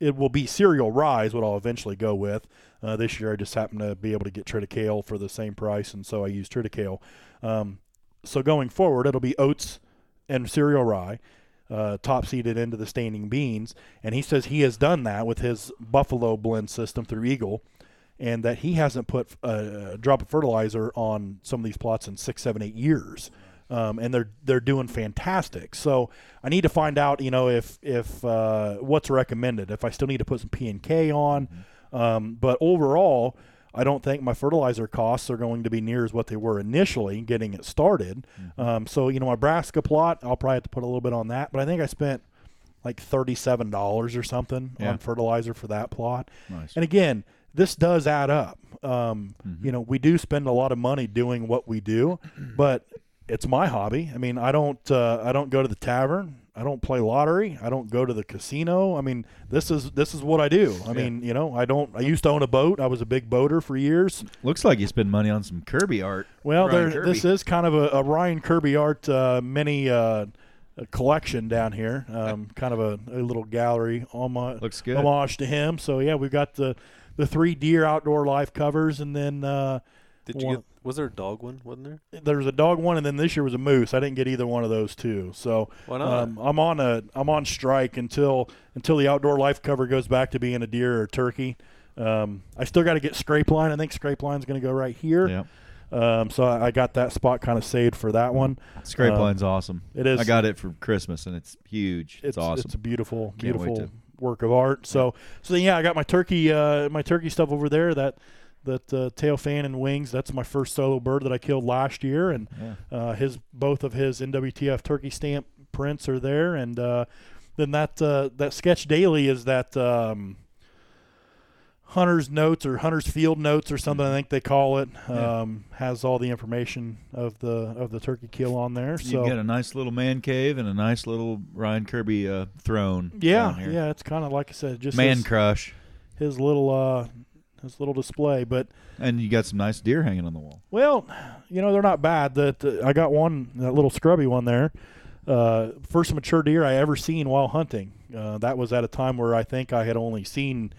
it will be cereal rye is what I'll eventually go with. Uh, this year I just happened to be able to get triticale for the same price, and so I use triticale. Um, so going forward, it'll be oats and cereal rye, uh, top seeded into the standing beans. And he says he has done that with his Buffalo blend system through Eagle, and that he hasn't put a, a drop of fertilizer on some of these plots in six, seven, eight years. Um, and they're they're doing fantastic. So I need to find out, you know, if if uh, what's recommended. If I still need to put some P and K on, um, but overall, I don't think my fertilizer costs are going to be near as what they were initially getting it started. Um, so you know, my Brassica plot, I'll probably have to put a little bit on that. But I think I spent like thirty-seven dollars or something Yeah. on fertilizer for that plot. Nice. And again, this does add up. Um, Mhm. You know, we do spend a lot of money doing what we do, but it's my hobby. I mean, I don't uh, I don't go to the tavern. I don't play lottery. I don't go to the casino. I mean, this is this is what I do. I Yeah. mean, you know, I don't. I used to own a boat. I was a big boater for years. Looks like you spend money on some Kirby art. Well, there, Kirby. this is kind of a, a Ryan Kirby art uh, mini uh, collection down here. Um, kind of a, a little gallery homage, Looks good. homage to him. So yeah, we've got the the three deer outdoor life covers, and then uh, Did you One- get? Was there a dog one? Wasn't there? there was a dog one, and then this year was a moose. I didn't get either one of those two. So Why not? um, I'm on a I'm on strike until until the outdoor life cover goes back to being a deer or a turkey. Um, I still got to get scrape line. I think scrape line's going to go right here. Yeah. Um, so I, I got that spot kind of saved for that one. Scrape Um, line's awesome. It is. I got it for Christmas and it's huge. It's, awesome. It's a beautiful, Can't beautiful work of art. So, so then, yeah, I got my turkey, uh, my turkey stuff over there. That that uh, tail fan and wings. That's my first solo bird that I killed last year, and yeah. uh, his both of his NWTF turkey stamp prints are there, and uh, then that uh, that sketch daily is that um, hunter's notes or hunter's field notes or something I think they call it. Yeah. Um, has all the information of the of the turkey kill on there. So you get a nice little man cave and a nice little Ryan Kirby uh, throne. yeah, down here. yeah, it's kind of like I said, just Man his, crush. his little uh, his little display. But And you got some nice deer hanging on the wall. Well, you know they're not bad. That uh, I got one that little scrubby one there. Uh, first mature deer I ever seen while hunting. Uh, that was at a time where I think I had only seen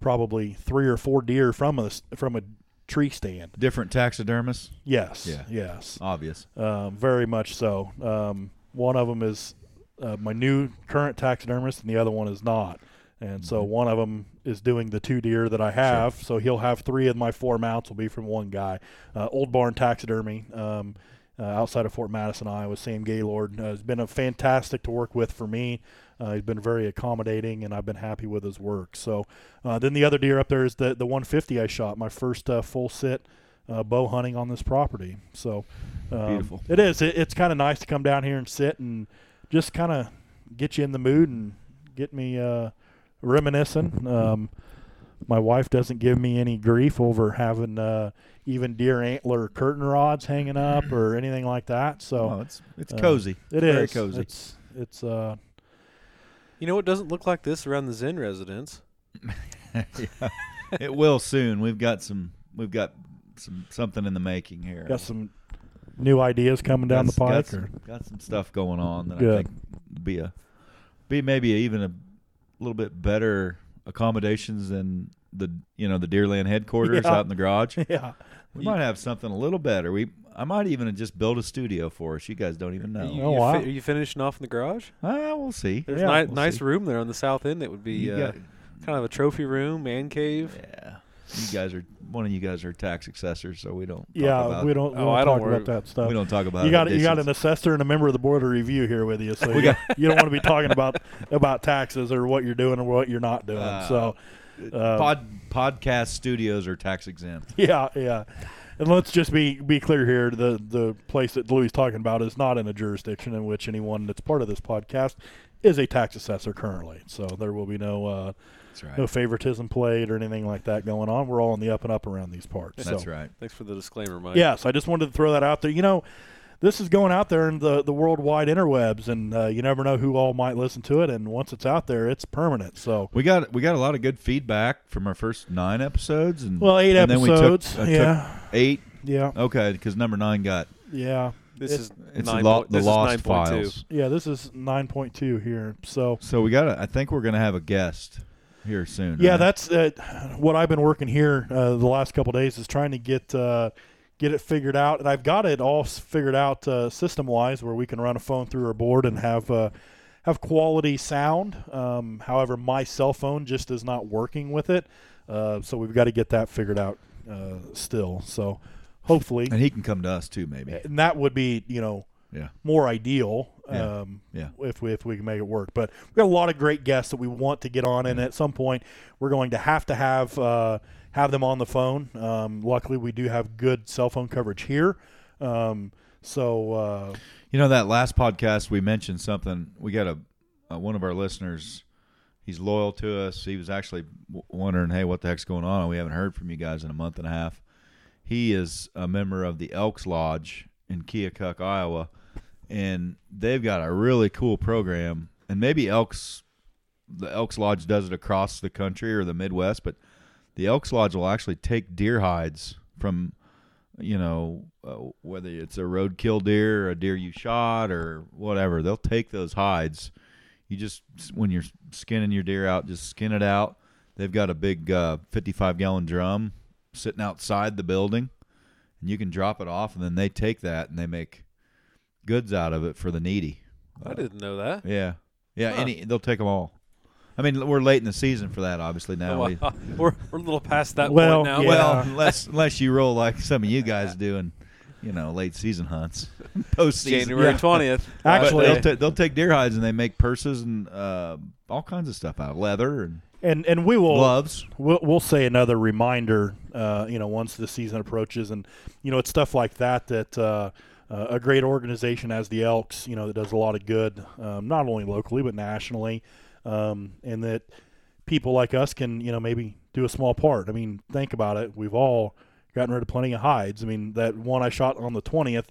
probably three or four deer from a from a tree stand. Different taxidermists. Yes, Yeah. yes, Obvious. um, very much so. Um, one of them is uh, my new current taxidermist, and the other one is not. And so one of them is doing the two deer that I have. So he'll have three of my four mounts will be from one guy. Uh, Old Barn Taxidermy um, uh, outside of Fort Madison, Iowa. Sam Gaylord uh, has been a fantastic to work with for me. Uh, he's been very accommodating, and I've been happy with his work. So uh, then the other deer up there is the the 150 I shot, my first uh, full sit uh, bow hunting on this property. So um, Beautiful. It is. It, it's kind of nice to come down here and sit and just kind of get you in the mood and get me uh, reminiscing. Um, my wife doesn't give me any grief over having uh, even deer antler curtain rods hanging up or anything like that. So oh, it's it's uh, cozy. it is very cozy. It's it's uh, You know it doesn't look like this around the Zen residence? Yeah. It will soon. We've got some. We've got some something in the making here. got some new ideas coming down the Got- pike. Got some, got some stuff going on that I think be a be maybe even a little bit better accommodations than the you know the Deerland headquarters Yeah. out in the garage. yeah, We might have something a little better. We I might even just build a studio for us. You guys don't even know. You, Oh, you wow. are you finishing off in the garage? Ah, we'll see. There's Yeah, ni- we'll nice see. room there on the south end that would be uh, got- kind of a trophy room, man cave. yeah. You guys are one of you guys are tax assessors, so we don't. Talk Yeah, about, we don't. We Oh, don't I don't talk worry. about that stuff. We don't talk about. you got you got an assessor and a member of the board of review here with you, so you, got- you don't want to be talking about about taxes or what you're doing or what you're not doing. Uh, so, uh, Pod podcast studios are tax exempt. yeah, yeah. And let's just be be clear here: the the place that Louis is talking about is not in a jurisdiction in which anyone that's part of this podcast is a tax assessor currently. So there will be no uh, That's right. no favoritism played or anything like that going on. We're all on the up and up around these parts. That's so. right. Thanks for the disclaimer, Mike. Yeah, so I just wanted to throw that out there. You know, this is going out there in the, the worldwide interwebs, and uh, you never know who all might listen to it. And once it's out there, it's permanent. So, We got we got a lot of good feedback from our first nine episodes, and well, eight and then we took- episodes. I took yeah, eight. yeah, Okay, because number nine got yeah, This It- is it's nine lo- point- the is lost 9.2. files. yeah. This is nine point two here. So, So we got. to I think we're gonna have a guest here soon. yeah, right? that's uh, what I've been working here uh, the last couple days is trying to get uh, get it figured out, and I've got it all figured out uh, system wise, where we can run a phone through our board and have uh, have quality sound. Um, however, my cell phone just is not working with it, uh, so we've got to get that figured out uh, still. So hopefully, and he can come to us too, maybe. and that would be you know Yeah. more ideal Yeah. um, Yeah. if we if we can make it work. But we've got a lot of great guests that we want to get on, and at some point we're going to have to have uh, have them on the phone. Um, luckily, we do have good cell phone coverage here. Um, so uh, You know that last podcast we mentioned something. We got a uh, one of our listeners. He's loyal to us. He was actually w- wondering, "Hey, what the heck's going on? We haven't heard from you guys in a month and a half." He is a member of the Elks Lodge in Keokuk, Iowa, and they've got a really cool program. And maybe Elks, the Elks Lodge does it across the country or the Midwest, but the Elks Lodge will actually take deer hides from you know, uh, whether it's a roadkill deer, or a deer you shot, or whatever, they'll take those hides. You just when you're skinning your deer out, just skin it out. They've got a big uh, 55 gallon drum sitting outside the building, and you can drop it off, and then they take that and they make goods out of it for the needy. I didn't know that. Yeah, yeah. Huh. Any they'll take them all. I mean, we're late in the season for that, obviously. Now, Oh, we, we're we're a little past that Well, point now. yeah. well, unless unless you roll like some of you guys do, and you know, late season hunts, post season. January Yeah. twentieth. Actually- they'll, ta- they'll take deer hides and they make purses and uh, all kinds of stuff out of leather and and and we will gloves. We'll, we'll say another reminder, uh, you know, once the season approaches, and you know, it's stuff like that that uh, uh, a great organization as the Elks, you know, that does a lot of good, um, not only locally but nationally, um, and that people like us can, you know, maybe do a small part. I mean, think about it. We've all gotten rid of plenty of hides. I mean, that one I shot on the twentieth.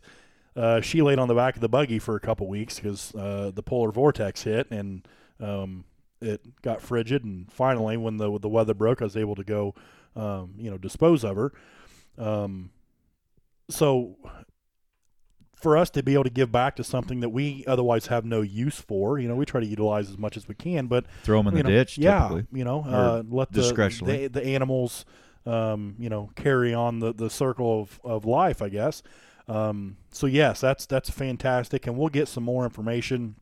Uh, she laid on the back of the buggy for a couple weeks because uh, the polar vortex hit and um, it got frigid. And finally, when the the weather broke, I was able to go, um, you know, dispose of her. Um, so for us to be able to give back to something that we otherwise have no use for, you know, we try to utilize as much as we can, but Throw them in the know, ditch. Yeah, typically. you know, uh, let the, the the animals, um, you know, carry on the, the circle of, of life, I guess. Um, so yes, that's that's fantastic, and we'll get some more information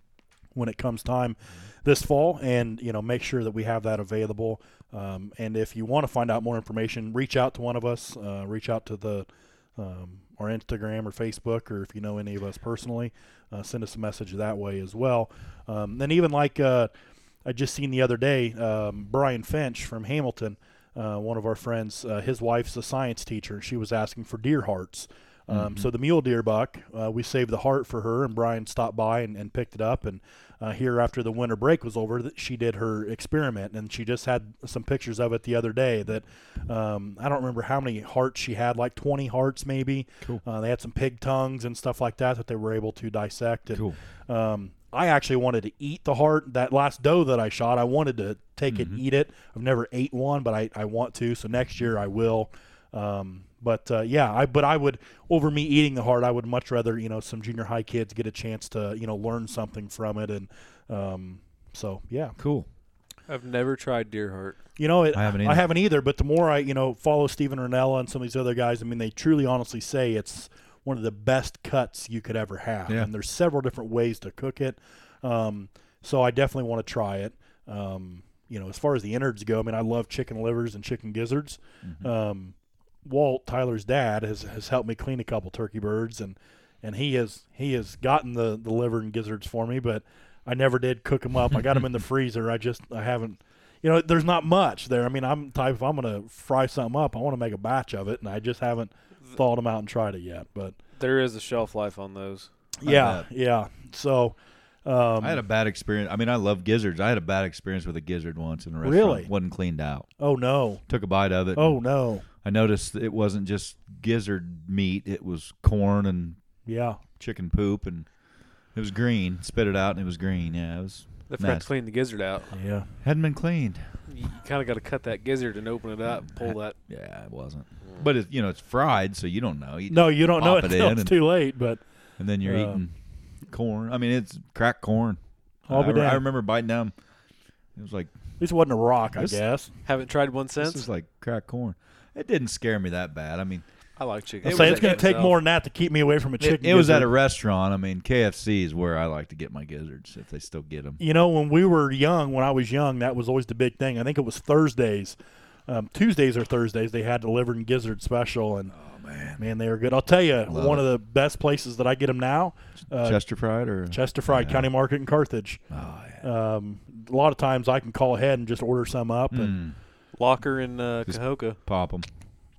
when it comes time this fall, and you know, make sure that we have that available. Um, and if you want to find out more information, reach out to one of us. Uh, reach out to the um, our Instagram or Facebook, or if you know any of us personally, uh, send us a message that way as well. Um, and even like uh, I just seen the other day, um, Brian Finch from Hamilton, uh, one of our friends, uh, his wife's a science teacher. And she was asking for deer hearts. Um, So the mule deer buck, uh, we saved the heart for her, and Brian stopped by and, and picked it up. And uh, here, after the winter break was over, that she did her experiment, and she just had some pictures of it the other day. That um, I don't remember how many hearts she had, like 20 hearts maybe. Cool. Uh, they had some pig tongues and stuff like that that they were able to dissect. And, Cool. um, I actually wanted to eat the heart. That last doe that I shot, I wanted to take it eat it. I've never ate one, but I, I want to. So next year I will. Um, but uh, yeah, I but I would over me eating the heart, I would much rather you know some junior high kids get a chance to you know learn something from it, and um, so yeah, Cool. I've never tried deer heart. you know, it, I haven't I either. haven't either. But the more I, you know, follow Steven Rinella and some of these other guys, I mean, they truly, honestly say it's one of the best cuts you could ever have. Yeah. And there's several different ways to cook it. Um, so I definitely want to try it. Um, you know, as far as the innards go, I mean, I love chicken livers and chicken gizzards. Mhm. Um, Walt Tyler's dad has has helped me clean a couple turkey birds, and and he has he has gotten the the liver and gizzards for me, but I never did cook them up. I got them in the freezer. I just I haven't. You know, there's not much there. I mean, I'm type if I'm gonna fry something up, I want to make a batch of it, and I just haven't thawed them out and tried it yet. But There is a shelf life on those. Yeah, yeah. So um, I had a bad experience. I mean, I love gizzards. I had a bad experience with a gizzard once in a restaurant. Really? wasn't cleaned out. oh no, Took a bite of it. oh and no, I noticed it wasn't just gizzard meat. It was corn and yeah. chicken poop, and it was green. Spit it out, and it was green. Yeah, it was They forgot to clean the gizzard out. Yeah. hadn't been cleaned. You kind of got to cut that gizzard and open it up, pull that. Yeah, it wasn't. But it, you know, it's fried, so you don't know. You No, you don't know it it until it's and- too late. But and then you're Uh, eating corn. I mean, it's cracked corn. I'll be re- I damned. remember biting down. It was like this wasn't a rock, I guess. Haven't tried one this since. is like cracked corn. It didn't scare me that bad. I mean, I like chicken. I It say was it's going to take itself. more than that to keep me away from a chicken. it was at a restaurant. I mean, KFC is where I like to get my gizzards if they still get them. You know, when we were young, when I was young, that was always the big thing. I think it was Thursdays, um, Tuesdays or Thursdays. They had the liver and gizzard special, and Oh man, man, they were good. I'll tell you, Love one it. of the best places that I get them now, uh, Chester fried or Chester Fried Yeah. County Market in Carthage. Oh yeah. Um, a lot of times I can call ahead and just order some up, and Mm, Locker in uh, Just- Cahokia. pop them.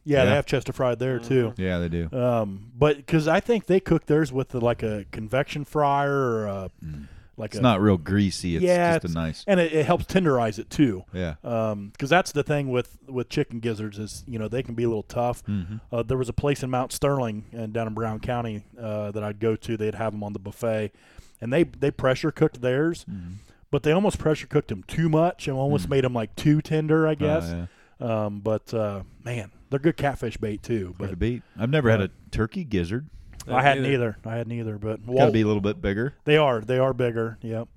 yeah, they Yeah. have Chester Fried there too. Yeah, they do. Um, but because I think they cook theirs with the, like a convection fryer or a, Mm. like It's a, not real greasy. It's Yeah, just a it's- nice. and it, it helps tenderize it too. Yeah. because that's the thing with with chicken gizzards is you know they can be a little tough. Mm-hmm. Uh, there was a place in Mount Sterling and down in Brown County uh, that I'd go to. They'd have them on the buffet, and they they pressure cooked theirs, Mm-hmm. But they almost pressure cooked them too much and almost Mm. made them like too tender, I Oh, guess. yeah. um, but uh, man, they're good catfish bait too. Hard to beat. I've never had uh, a turkey gizzard. I had neither. I had neither. But Got to be a little bit bigger. they are they are bigger. Yep.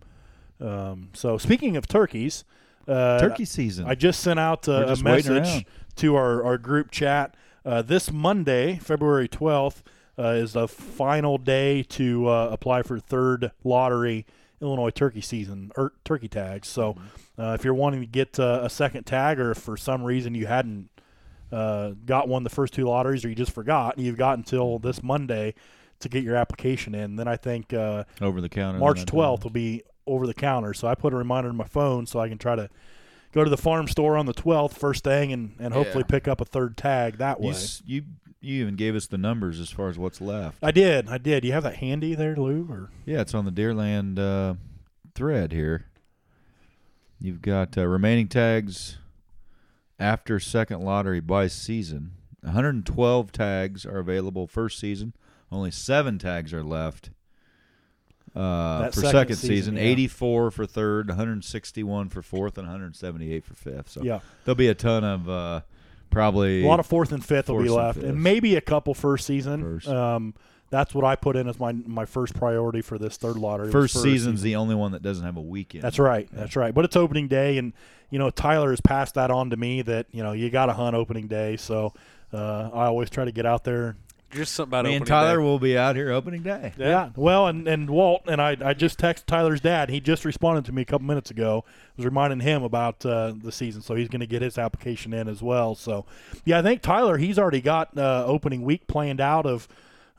Um, so speaking of turkeys, uh, Turkey season. I just sent out We're uh, a just waiting message to our, our group chat. Uh, this Monday, February 12th, uh, is the final day to uh, apply for third lottery Illinois turkey season or turkey tags. So Mm-hmm. uh, if you're wanting to get uh, a second tag, or if for some reason you hadn't uh, got one the first two lotteries, or you just forgot, you've got until this Monday to get your application in. Then I think uh, over the counter. March then I 12th will be over the counter. So I put a reminder in my phone so I can try to go to the farm store on the 12th first thing and, and hopefully Yeah. pick up a third tag that You, way. s- you you even gave us the numbers as far as what's left. I did. I did. You have that handy there, Lou? Or Yeah, it's on the Deerland uh, thread here. You've got uh, remaining tags after second lottery by season. 112 tags are available first season. Only seven tags are left uh, for second second, season, season. yeah. 84 for third, 161 for fourth, and 178 for fifth. So yeah, there'll be a ton of uh, probably a lot of fourth and fifth will be Fourth and left, and, maybe a couple first season. First. Um, that's what I put in as my my first priority for this third lottery. was first season's the only one that doesn't have a weekend. That's right. That's right. But it's opening day, and you know Tyler has passed that on to me that you know you got to hunt opening day. So uh, I always try to get out there. Just something about Me and Tyler day. will be out here opening day. Yeah. Well, and, and Walt and I I just texted Tyler's dad. He just responded to me a couple minutes ago. I was reminding him about uh, the season, so he's going to get his application in as well. So, yeah, I think Tyler he's already got uh, opening week planned out of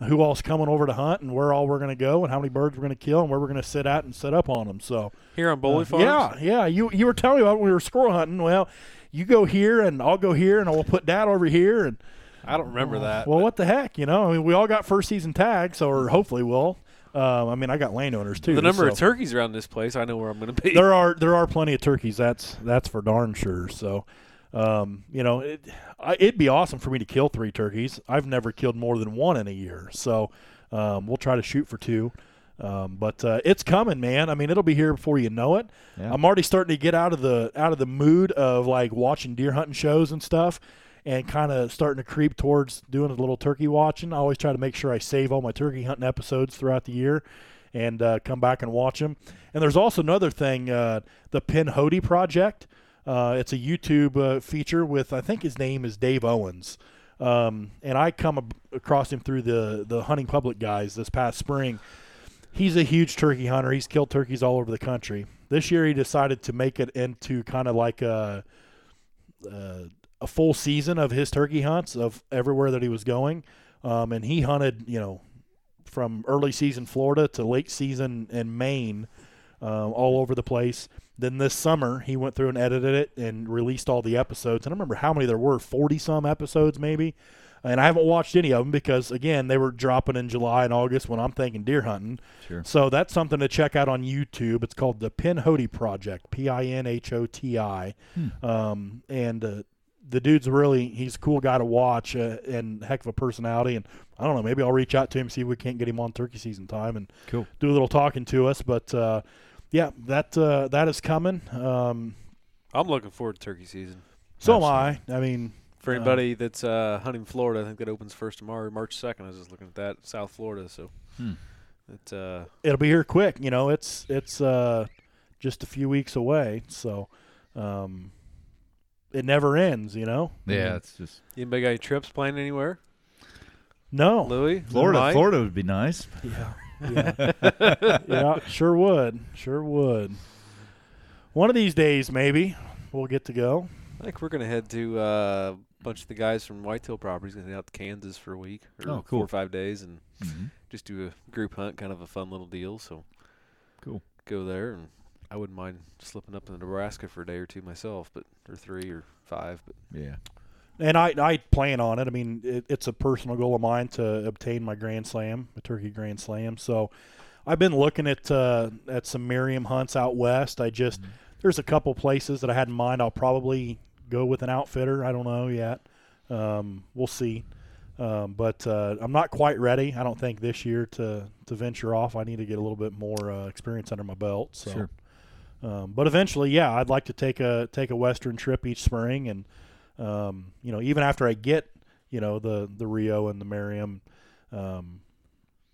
who all's coming over to hunt and where all we're going to go and how many birds we're going to kill and where we're going to sit at and set up on them. So. Here on Bowling Uh, Farms. Yeah, yeah. You you were telling me about when we were squirrel hunting. Well, you go here and I'll go here and we'll put Dad over here and I don't remember that. Well, but what the heck, you know? I mean, we all got first season tags, or hopefully will. Um, I mean, I got landowners too. the number of turkeys around this place, I know where I'm going to be. there are there are plenty of turkeys. That's that's for darn sure. So, um, you know, it, I, it'd be awesome for me to kill three turkeys. I've never killed more than one in a year, so um, we'll try to shoot for two. Um, but uh, it's coming, man. I mean, it'll be here before you know it. Yeah. I'm already starting to get out of the out of the mood of like watching deer hunting shows and stuff, and kind of starting to creep towards doing a little turkey watching. I always try to make sure I save all my turkey hunting episodes throughout the year, and uh, come back and watch them. And there's also another thing, uh, the Pinhoti Project. Uh, it's a YouTube uh, feature with I think his name is Dave Owens, um, and I come ab- across him through the the hunting public guys this past spring. he's a huge turkey hunter. He's killed turkeys all over the country. This year, he decided to make it into kind of like a, a a full season of his turkey hunts of everywhere that he was going, um, and he hunted, you know, from early season Florida to late season in Maine, uh, all over the place. Then this summer, he went through and edited it and released all the episodes. And I remember how many there were 40 some episodes, maybe. And I haven't watched any of them because, again, they were dropping in July and August when I'm thinking deer hunting. Sure. So that's something to check out on YouTube. It's called the Pinhoti Project, P I N H O T I. Um, and uh, the dude's really, he's a cool guy to watch uh, and heck of a personality. And I don't know, maybe I'll reach out to him, see if we can't get him on turkey season time and Cool. do a little talking to us. But uh, yeah, that uh, that is coming. Um, I'm looking forward to turkey season. so am I. I mean, For Uh, anybody that's uh, hunting Florida, I think that opens first tomorrow, March 2nd. I was just looking at that, South Florida. So Hmm. it, uh, it'll be here quick. You know, it's it's uh, just a few weeks away. So um, it never ends. You know. Yeah, it's just anybody got any trips planned anywhere? No. Louis? Florida. Mike? Florida would be nice. Yeah. Yeah. yeah. Sure would. Sure would. One of these days, maybe we'll get to go. I think we're going to head to uh, a bunch of the guys from Whitetail Properties going to head out to Kansas for a week or Oh, four cool. or five days and Mm-hmm. just do a group hunt, kind of a fun little deal. So Cool. go there, and I wouldn't mind slipping up in Nebraska for a day or two myself, but or three or five. But Yeah. And I, I plan on it. I mean, it, it's a personal goal of mine to obtain my Grand Slam, a Turkey Grand Slam. So I've been looking at uh, at some Merriam hunts out west. I just there's a couple places that I had in mind. I'll probably go with an outfitter. I don't know yet. Um, we'll see. Um, but uh, I'm not quite ready. I don't think this year to to venture off. I need to get a little bit more uh, experience under my belt. So. Sure. Um, but eventually, yeah, I'd like to take a take a western trip each spring, and um, you know, even after I get you know the the Rio and the Merriam, um,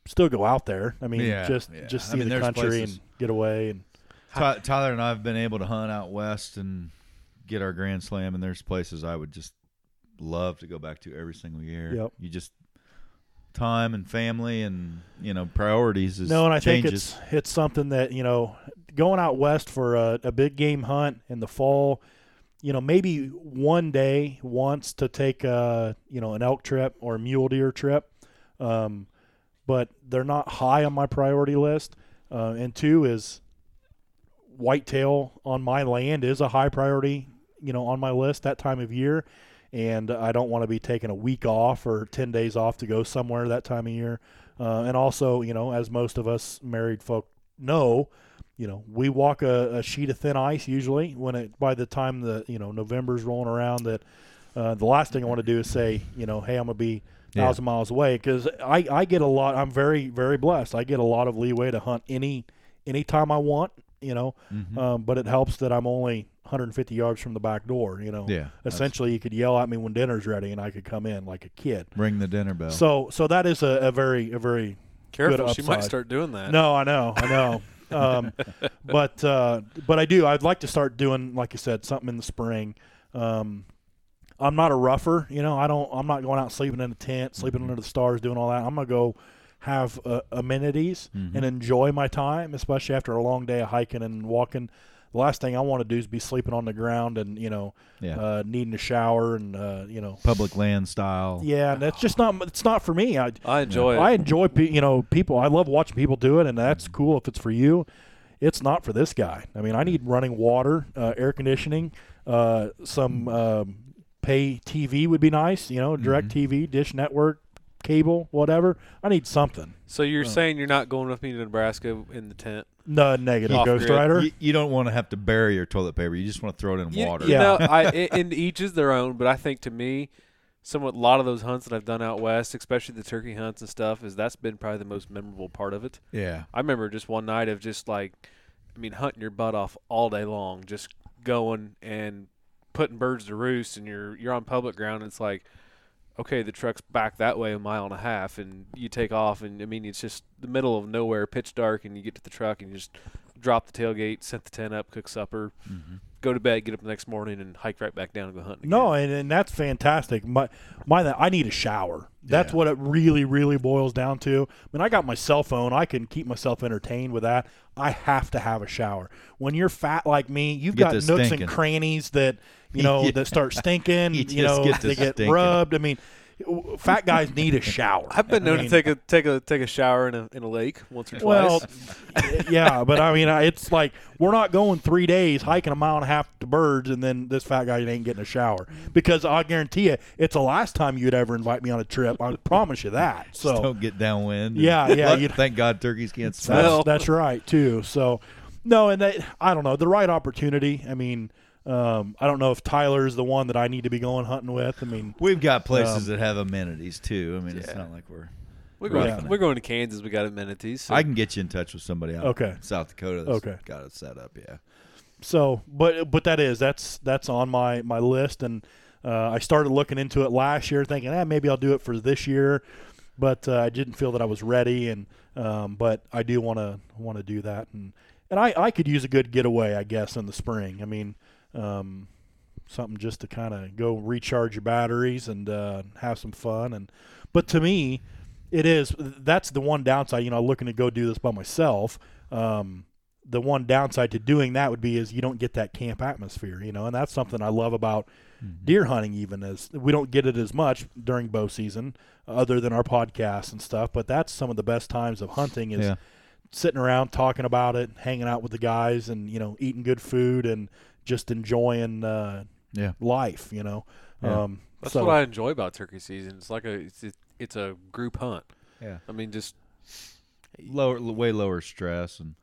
still go out there. I mean, Yeah, just yeah. just I see mean, the country places- and get away. And Ty- Tyler and I have been able to hunt out west and get our Grand Slam, and there's places I would just love to go back to every single year. Yep. You just time and family and you know priorities is no, and I changes. think it's it's something that you know going out west for a, a big game hunt in the fall. You know, maybe one day once to take a you know an elk trip or a mule deer trip, um, but they're not high on my priority list. Uh, and two is whitetail on my land is a high priority. You know, on my list that time of year, and I don't want to be taking a week off or ten days off to go somewhere that time of year. Uh, and also, you know, as most of us married folk know, you know, we walk a, a sheet of thin ice usually when it by the time the you know November's rolling around. That uh, the last thing I want to do is say, you know, hey, I'm gonna be Yeah. thousand miles away because I I get a lot. I'm very very blessed. I get a lot of leeway to hunt any any time I want. You know, Mhm. um, but it helps that I'm only 150 yards from the back door. You know, yeah, essentially you could yell at me when dinner's ready and I could come in like a kid. ring the dinner bell. So so that is a, a very a very careful, she might start doing that. no, I know, I know. um, but uh, but I do. I'd like to start doing, like you said, something in the spring. Um, I'm not a rougher, you know. I don't. I'm not going out sleeping in a tent, sleeping Mm-hmm. under the stars, doing all that. I'm gonna go have uh, amenities Mhm. and enjoy my time, especially after a long day of hiking and walking. The last thing I want to do is be sleeping on the ground and you know yeah, uh, needing a shower and uh, you know public land style. yeah, and that's just not it's not for me. I I enjoy I it. enjoy pe- you know people. I love watching people do it, and that's cool if it's for you. It's not for this guy. I mean, I need running water, uh, air conditioning, uh, some um, pay TV would be nice. You know, direct TV, Dish Network, cable, whatever. I need something. So you're Oh. saying you're not going with me to Nebraska in the tent? No negative, Off Ghost grid. Rider. You, you don't want to have to bury your toilet paper. You just want to throw it in You, water. you Yeah. know, I i- and each is their own. But I think to me, somewhat a lot of those hunts that I've done out west, especially the turkey hunts and stuff, is that's been probably the most memorable part of it. yeah. I remember just one night of just like, I mean, hunting your butt off all day long, just going and putting birds to roost, and you're you're on public ground. And it's like, okay, the truck's back that way a mile and a half, and you take off, and I mean, it's just the middle of nowhere, pitch dark, and you get to the truck, and you just drop the tailgate, set the tent up, cook supper, Mm-hmm. go to bed, get up the next morning, and hike right back down and go hunting. No, again. and, and that's fantastic. My my I need a shower. That's Yeah. what it really, really boils down to. I mean, I got my cell phone. I can keep myself entertained with that. I have to have a shower. When you're fat like me, you've Get got nooks and crannies that you know Yeah. that start stinking. You you know, get they get stinking. rubbed. I mean, fat guys need a shower. I've been I known mean, to take a take a take a shower in a in a lake once or twice. Well, yeah, but I mean, it's like we're not going three days hiking a mile and a half to birds, and then this fat guy ain't getting a shower because I guarantee you, it's the last time you'd ever invite me on a trip. I promise you that. Just So don't get downwind. Yeah, yeah, Let- you- thank God turkeys can't smell. that's right too. So no, and that I don't know the right opportunity. I mean, um, I don't know if Tyler's the one that I need to be going hunting with. I mean, We've got places Um, that have amenities too. I mean, it's not like we're. we're going Right. we're going to Kansas. We got amenities. So. I can get you in touch with somebody out Okay. in South Dakota. That's Okay. got it set up. Yeah. So, but but that is that's that's on my my list, and uh, I started looking into it last year, thinking, ah, maybe I'll do it for this year, but uh, I didn't feel that I was ready, and um, but I do want to want to do that, and and I I could use a good getaway, I guess, in the spring. I mean, um, something just to kind of go recharge your batteries and uh, have some fun, and but to me, it is that's the one downside. You know, looking to go do this by myself. Um, the one downside to doing that would be is you don't get that camp atmosphere, you know, and that's something I love about deer hunting. Even as we don't get it as much during bow season, other than our podcasts and stuff. But that's some of the best times of hunting is Yeah. sitting around talking about it, hanging out with the guys, and you know, eating good food and just enjoying uh, Yeah. life. You know, Yeah. um, That's so what I enjoy about turkey season. It's like a it's it, it's a group hunt. Yeah. I mean, just Lower, way lower stress and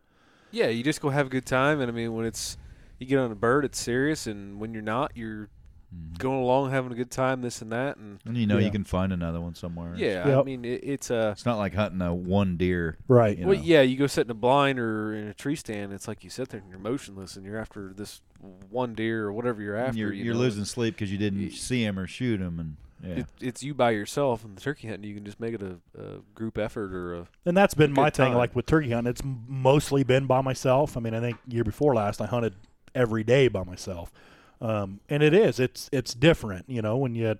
yeah, you just go have a good time. And I mean, when it's you get on a bird, it's serious, and when you're not, you're Mm-hmm. going along having a good time, this and that, and and you know Yeah. you can find another one somewhere. yeah, I mean, it, it's a It's not like hunting a one deer. right. You well, know. yeah, you go sit in a blind or in a tree stand. It's like you sit there and you're motionless, and you're after this one deer or whatever you're And after. you're you you're know, losing sleep because you didn't Y- see him or shoot him, and yeah. It, it's you by yourself, and the turkey hunting, you can just make it a, a group effort or a And that's been my thing. time. Like with turkey hunting, it's mostly been by myself. I mean, I think year before last, I hunted every day by myself, um, and it is. It's it's different, you know, when you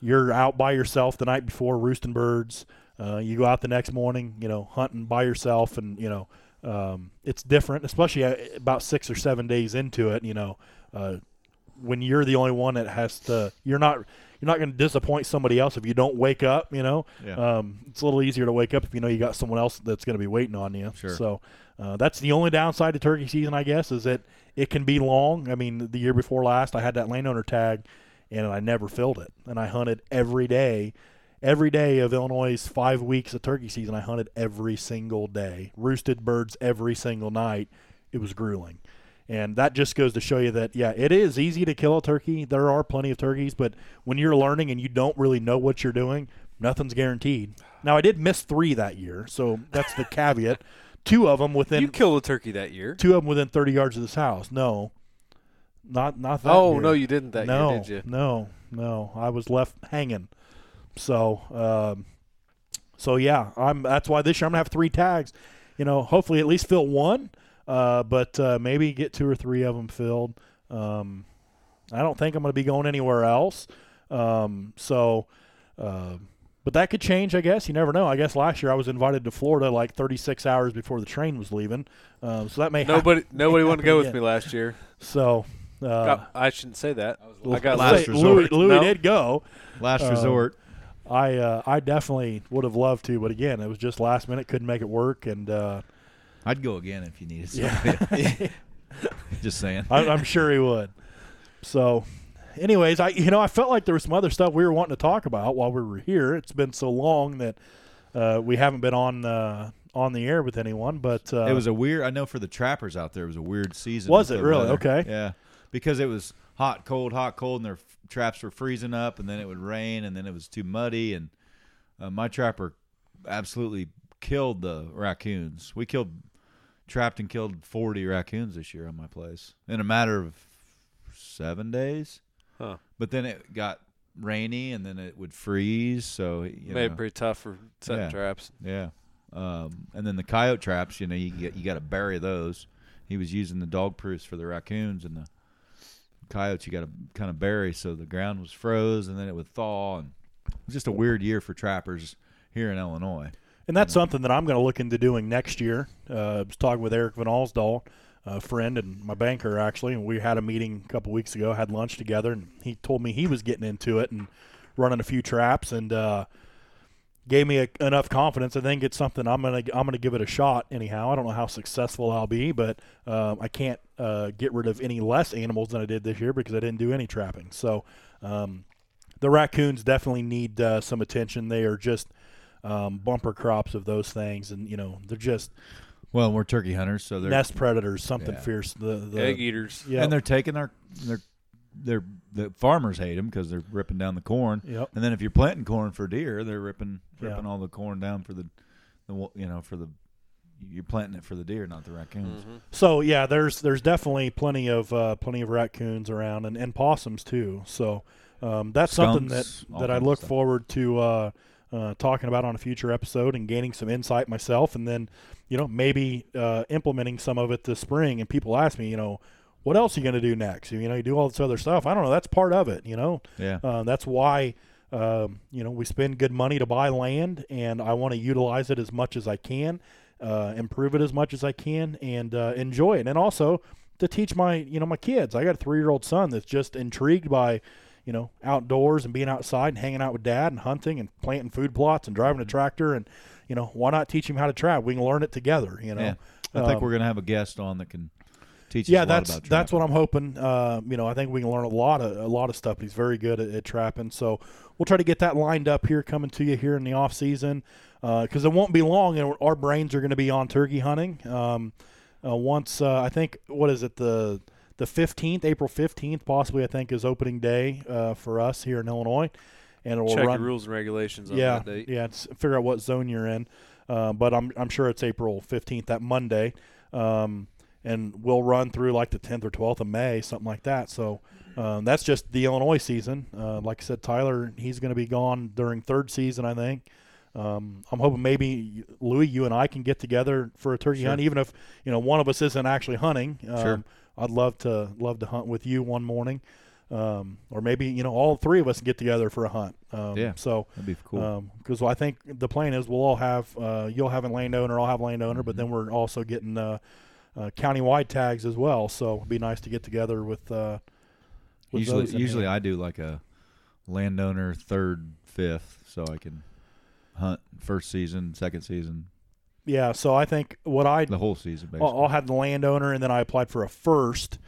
you're out by yourself the night before roosting birds. Uh, you go out the next morning, you know, hunting by yourself, and you know, um, it's different, especially uh, about six or seven days into it. You know, uh, when you're the only one that has to, you're not you're not going to disappoint somebody else if you don't wake up. You know, Yeah. um, it's a little easier to wake up if you know you got someone else that's going to be waiting on you. Sure. So uh, that's the only downside to turkey season, I guess, is that it can be long. I mean, the year before last, I had that landowner tag, and I never filled it, and I hunted every day. Every day of Illinois' five weeks of turkey season, I hunted every single day. Roosted birds every single night. It was grueling. And that just goes to show you that, yeah, it is easy to kill a turkey. There are plenty of turkeys, but when you're learning and you don't really know what you're doing, nothing's guaranteed. Now, I did miss three that year, so that's the caveat. Two of them within you killed a turkey that year. two of them within 30 yards of this house. No, not not that. Oh year. no, you didn't that no, year, did you? No, no, I was left hanging. So, um, so yeah, I'm. That's why this year I'm gonna have three tags. You know, hopefully at least fill one, uh, but uh, maybe get two or three of them filled. Um, I don't think I'm gonna be going anywhere else. Um, so. Uh, but that could change, I guess. You never know. I guess last year I was invited to Florida like 36 hours before the train was leaving, um, so that may hap- Nobody, nobody wanted to go with me last year. So uh, Got- I shouldn't say that. I got last say, last. Louis, resort. Louis No. did go. Last Uh, resort. I uh, I definitely would have loved to, but again, it was just last minute. Couldn't make it work, and uh, I'd go again if you needed yeah. Just saying. I, I'm sure he would. So, anyways, I you know I felt like there was some other stuff we were wanting to talk about while we were here. It's been so long that uh, we haven't been on uh, on the air with anyone, but uh, it was a weird. I know for the trappers out there, it was a weird season. Was it really? weather. Okay. Yeah, because it was hot, cold, hot, cold, and their f- traps were freezing up, and then it would rain, and then it was too muddy, and uh, my trapper absolutely killed the raccoons. We killed, trapped and killed forty raccoons this year on my place in a matter of seven days. Huh. But then it got rainy, and then it would freeze. So you Made know, it pretty tough for setting Yeah. traps. yeah. Um, and then the coyote traps, you know, you get you got to bury those. He was using the dog proofs for the raccoons and the coyotes. You got to kind of bury, so the ground was froze, and then it would thaw, and was just a weird year for trappers here in Illinois. And that's something that I'm going to look into doing next year. Uh, I was talking with Eric Van Alsdahl, a friend and my banker actually, and we had a meeting a couple weeks ago, had lunch together, and he told me he was getting into it and running a few traps, and uh, gave me a, enough confidence. I think it's something I'm gonna I'm gonna give it a shot anyhow. I don't know how successful I'll be, but um, I can't uh, get rid of any less animals than I did this year because I didn't do any trapping. So um, the raccoons definitely need uh, some attention. They are just um, bumper crops of those things, and you know they're just Well, we're turkey hunters, so they're nest predators, something Yeah. fierce. The, the Egg eaters. yeah, and they're taking our their their the farmers hate them because they're ripping down the corn. Yep. And then if you're planting corn for deer, they're ripping Yeah. ripping all the corn down for the, the you know for the you're planting it for the deer, not the raccoons. Mhm. So yeah, there's there's definitely plenty of uh, plenty of raccoons around and, and possums too. So um, that's something that that I look forward to uh, uh, talking about on a future episode and gaining some insight myself, and then you know maybe uh, implementing some of it this spring. And people ask me, you know, what else are you going to do next? You know, you do all this other stuff. I don't know. That's part of it. You know, Yeah. uh, that's why um, you know we spend good money to buy land, and I want to utilize it as much as I can, uh, improve it as much as I can, and uh, enjoy it. And also to teach my you know my kids. I got a three year old son that's just intrigued by you know outdoors and being outside and hanging out with dad and hunting and planting food plots and driving a tractor and you know why not teach him how to trap? We can learn it together. You know. yeah. I think Um, we're gonna have a guest on that can teach yeah, that's that's what I'm hoping. Uh, you know, I think we can learn a lot of a lot of stuff. He's very good at, at trapping, so we'll try to get that lined up here, coming to you here in the off season, because it won't be long, and our brains are going to be on turkey hunting. Um, uh, once uh, I think, what is it the the 15th, April 15th, possibly I think is opening day uh, for us here in Illinois, and it will Check run. rules and regulations on yeah, that date. yeah, it's figure out what zone you're in. Uh, but I'm I'm sure it's April 15th, that Monday, um, and we'll run through like the 10th or 12th of May, something like that. So um, that's just the Illinois season. Uh, like I said, Tyler, he's going to be gone during third season, I think. Um, I'm hoping maybe Louis, you and I can get together for a turkey Sure. hunt, even if you know one of us isn't actually hunting. Um, Sure. I'd love to love to hunt with you one morning, um, or maybe you know all three of us get together for a hunt. Um, Yeah. So That'd be cool. because I think the plan is we'll all have uh, you'll have a landowner, I'll have a landowner, but then we're also getting uh, uh, countywide tags as well. So it'd be nice to get together with. Uh, with usually, usually. I do like a landowner third, fifth, so I can hunt first season, second season, yeah. So I think what I the whole season basically. I'll, I'll have the landowner, and then I applied for a first,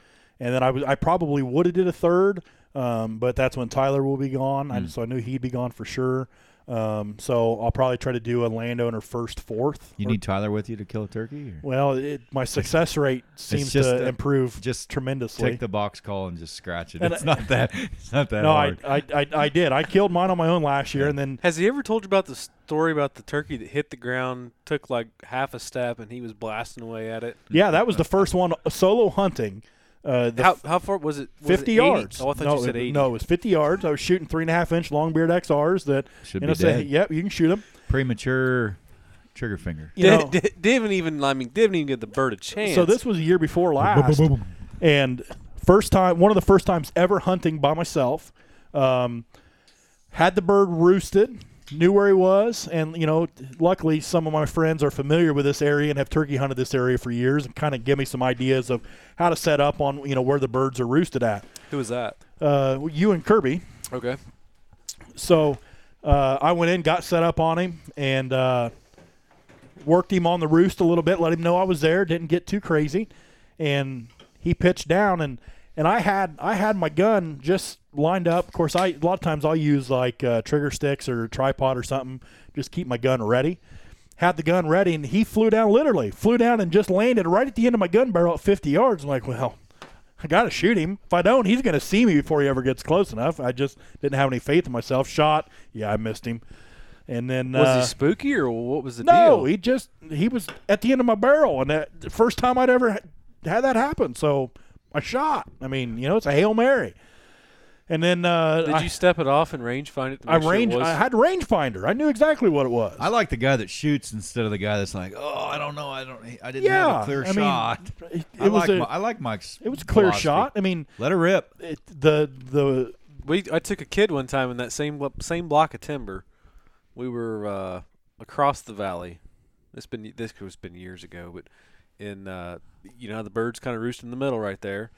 and then I was I probably would have did a third, um, but that's when Tyler will be gone. I, Mm. so I knew he'd be gone for sure. Um, so I'll probably try to do a landowner first, fourth. you or- need Tyler with you to kill a turkey. Or? well, it, my success rate seems just to a- improve just tremendously. Take the box call and just scratch it. And It's not that. It's not that no, I. I, I, I did. I killed mine on my own last year, and then Has he ever told you about the story about the turkey that hit the ground, took like half a step, and he was blasting away at it? yeah, that was the first one solo hunting. Uh, the How, how far was it? Was 50 80? yards. Oh, I thought no, you said it- 80. No, it was 50 yards. I was shooting three and a half inch longbeard XRs that, Should you be know, say, dead. yep, you can shoot them. Premature trigger finger. You Di- know, di- didn't even. I mean, didn't even give the bird a chance. so this was a year before last, and first time, one of the first times ever hunting by myself. Um, had the bird roosted, knew where he was, and you know, luckily some of my friends are familiar with this area and have turkey hunted this area for years, and kind of give me some ideas of how to set up on you know where the birds are roosted at. Who was that? Uh, you and Kirby. Okay. So uh, I went in, got set up on him, and uh, worked him on the roost a little bit. Let him know I was there. Didn't get too crazy, and he pitched down. and And I had I had my gun just lined up. Of course, I a lot of times I'll use like uh, trigger sticks or tripod or something. Just keep my gun ready. Had the gun ready, and he flew down. Literally flew down and just landed right at the end of my gun barrel at 50 yards. I'm like, well. I got to shoot him. If I don't, he's going to see me before he ever gets close enough. I just didn't have any faith in myself. Shot. Yeah, I missed him. And then Was uh, he spooky or what was the no, deal? he just he was at the end of my barrel, and that the first time I'd ever had that happen. So I shot. I mean, you know, it's a hail mary. And then uh, Did I, you step it off and range find it? To I make sure it range. was- I had rangefinder. I knew exactly what it was. I like the guy that shoots instead of the guy that's like, oh, I don't know, I don't, I didn't yeah, have a clear I mean, shot. It, I it was like, a Mi- I like Mike's. it was a clear philosophy. shot. I mean, Let her rip. it, the the we I took a kid one time in that same same block of timber. We were uh, across the valley. This been this was been years ago, but in uh, you know the birds kind of roost in the middle right there,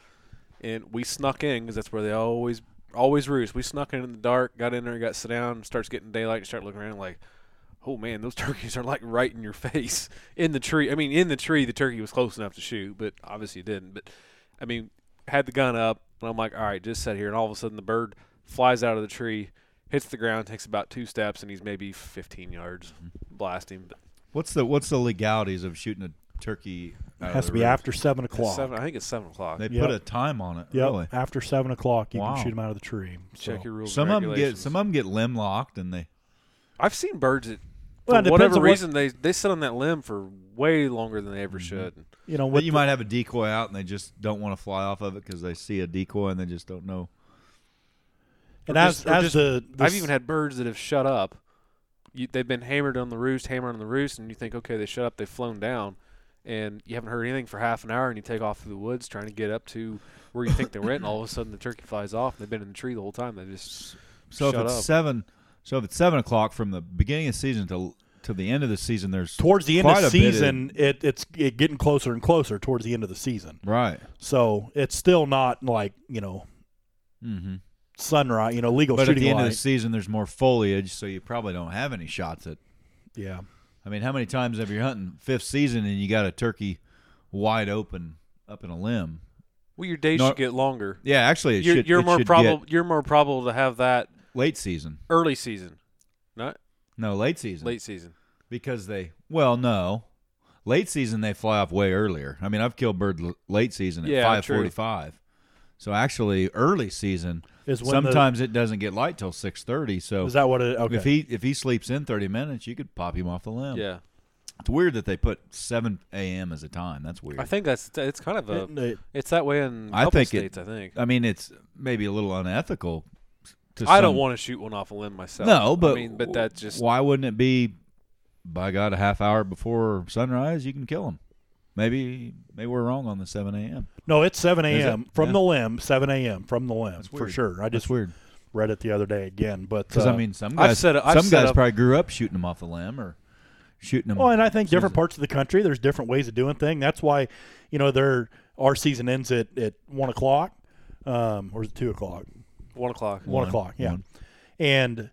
and we snuck in because that's where they always always roost. We snuck in in the dark, got in there, got sit down, starts getting daylight, and start looking around like. Oh man, those turkeys are like right in your face in the tree. I mean, in the tree, the turkey was close enough to shoot, but obviously it didn't. But I mean, had the gun up, and I'm like, all right, just sit here. And all of a sudden, the bird flies out of the tree, hits the ground, takes about two steps, and he's maybe 15 yards, mm-hmm. blasting. But What's the what's the legalities of shooting a turkey? It has to be roost? after seven o'clock. seven, I think it's seven o'clock. They Yep. put a time on it. Yep, Really? after seven o'clock, you Wow. can shoot them out of the tree. Check your rules. Some of them get some of them get limb locked, and they I've seen birds that, Well, for it whatever on what- reason, they they sit on that limb for way longer than they ever Mhm. should. You know, But you the- might have a decoy out and they just don't want to fly off of it because they see a decoy and they just don't know. and or as just- as just- the, the I've even had birds that have shut up. You, they've been hammered on the roost, hammered on the roost, and you think, okay, they shut up, they've flown down, and you haven't heard anything for half an hour, and you take off through the woods trying to get up to where you think they went, and all of a sudden the turkey flies off. And they've been in the tree the whole time. They just So Shut if it's up. seven, so if it's seven o'clock from the beginning of the season to to the end of the season, there's towards the end quite of a bit of- season, it, it's it getting closer and closer towards the end of the season. right. So it's still not like you know Mm-hmm. sunrise, you know, legal But at the end light. of the season, there's more foliage, so you probably don't have any shots at. yeah, I mean, how many times have you hunting fifth season and you got a turkey wide open up in a limb? well, your days No- should get longer. Yeah, actually, it You're, should. you're more probable. You're more probable to have that late season. early season, not No, late season. late season. because they well no late season they fly off way earlier i mean i've killed bird l- late season at Yeah, 545 so actually early season is when sometimes it doesn't get light till 630 so is that what it? Okay, if he if he sleeps in 30 minutes you could pop him off the limb Yeah, it's weird that they put 7 a.m as a time that's weird I think that's it's kind of a It- it- it's that way in I couple think it- states. I think. i mean it's maybe a little unethical to I don't want to shoot one off a limb myself. no but I mean, but that's just why wouldn't it be by god a half hour before sunrise you can kill him maybe maybe we're wrong on the 7 a.m no, it's seven Is it? a.m. from Yeah. the limb. Seven a.m. from the limb That's for sure. I That's just weird read it the other day again, but Because uh, I mean, some guys, set some guys up- probably grew up shooting them off the limb or shooting them. Well, and I think different parts of the country, there's different ways of doing things. That's why, you know, there our season ends at, at one o'clock, um, or is it two o'clock? one o'clock. One, One. o'clock, yeah. One. And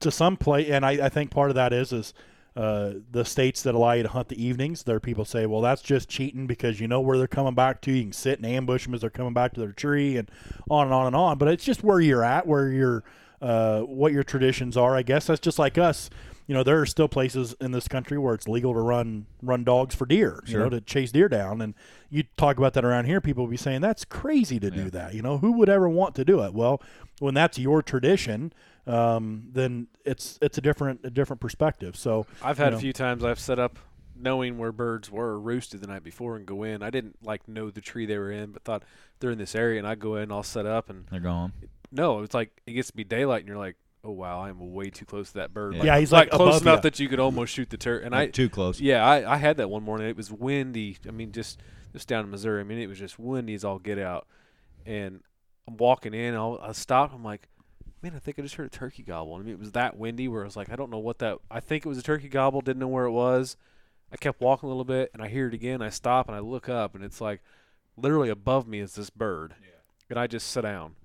to some play, and I, I think part of that is is uh, the states that allow you to hunt the evenings. There are people say, well, that's just cheating because you know where they're coming back to. You can sit and ambush them as they're coming back to their tree, and on and on and on. But it's just where you're at, where your uh, what your traditions are. I guess that's just like us. You know, there are still places in this country where it's legal to run run dogs for deer. You know, Sure. to chase deer down. And you talk about that around here, people will be saying that's crazy to do that. You know, who would ever want to do it? Well, when that's your tradition, um, then it's it's a different a different perspective. So I've had you a few times I've set up knowing where birds were roosted the night before and go in. I didn't like know the tree they were in, but thought they're in this area and I go in, I'll set up and They're gone. no, it's like it gets to be daylight and you're like, oh wow, I am way too close to that bird. Yeah. Yeah, he's, like, close enough ya. that you could almost shoot the turkey. And Like, I too close. yeah, I, I had that one morning. It was windy. I mean, just just down in Missouri. I mean, it was just windy as all get out. And I'm walking in. I'll, I stop. I'm like, man, I think I just heard a turkey gobble. I mean, it was that windy where I was like, I don't know what that. I think it was a turkey gobble. Didn't know where it was. I kept walking a little bit, and I hear it again. I stop and I look up, and it's like literally above me is this bird, and I just sit down.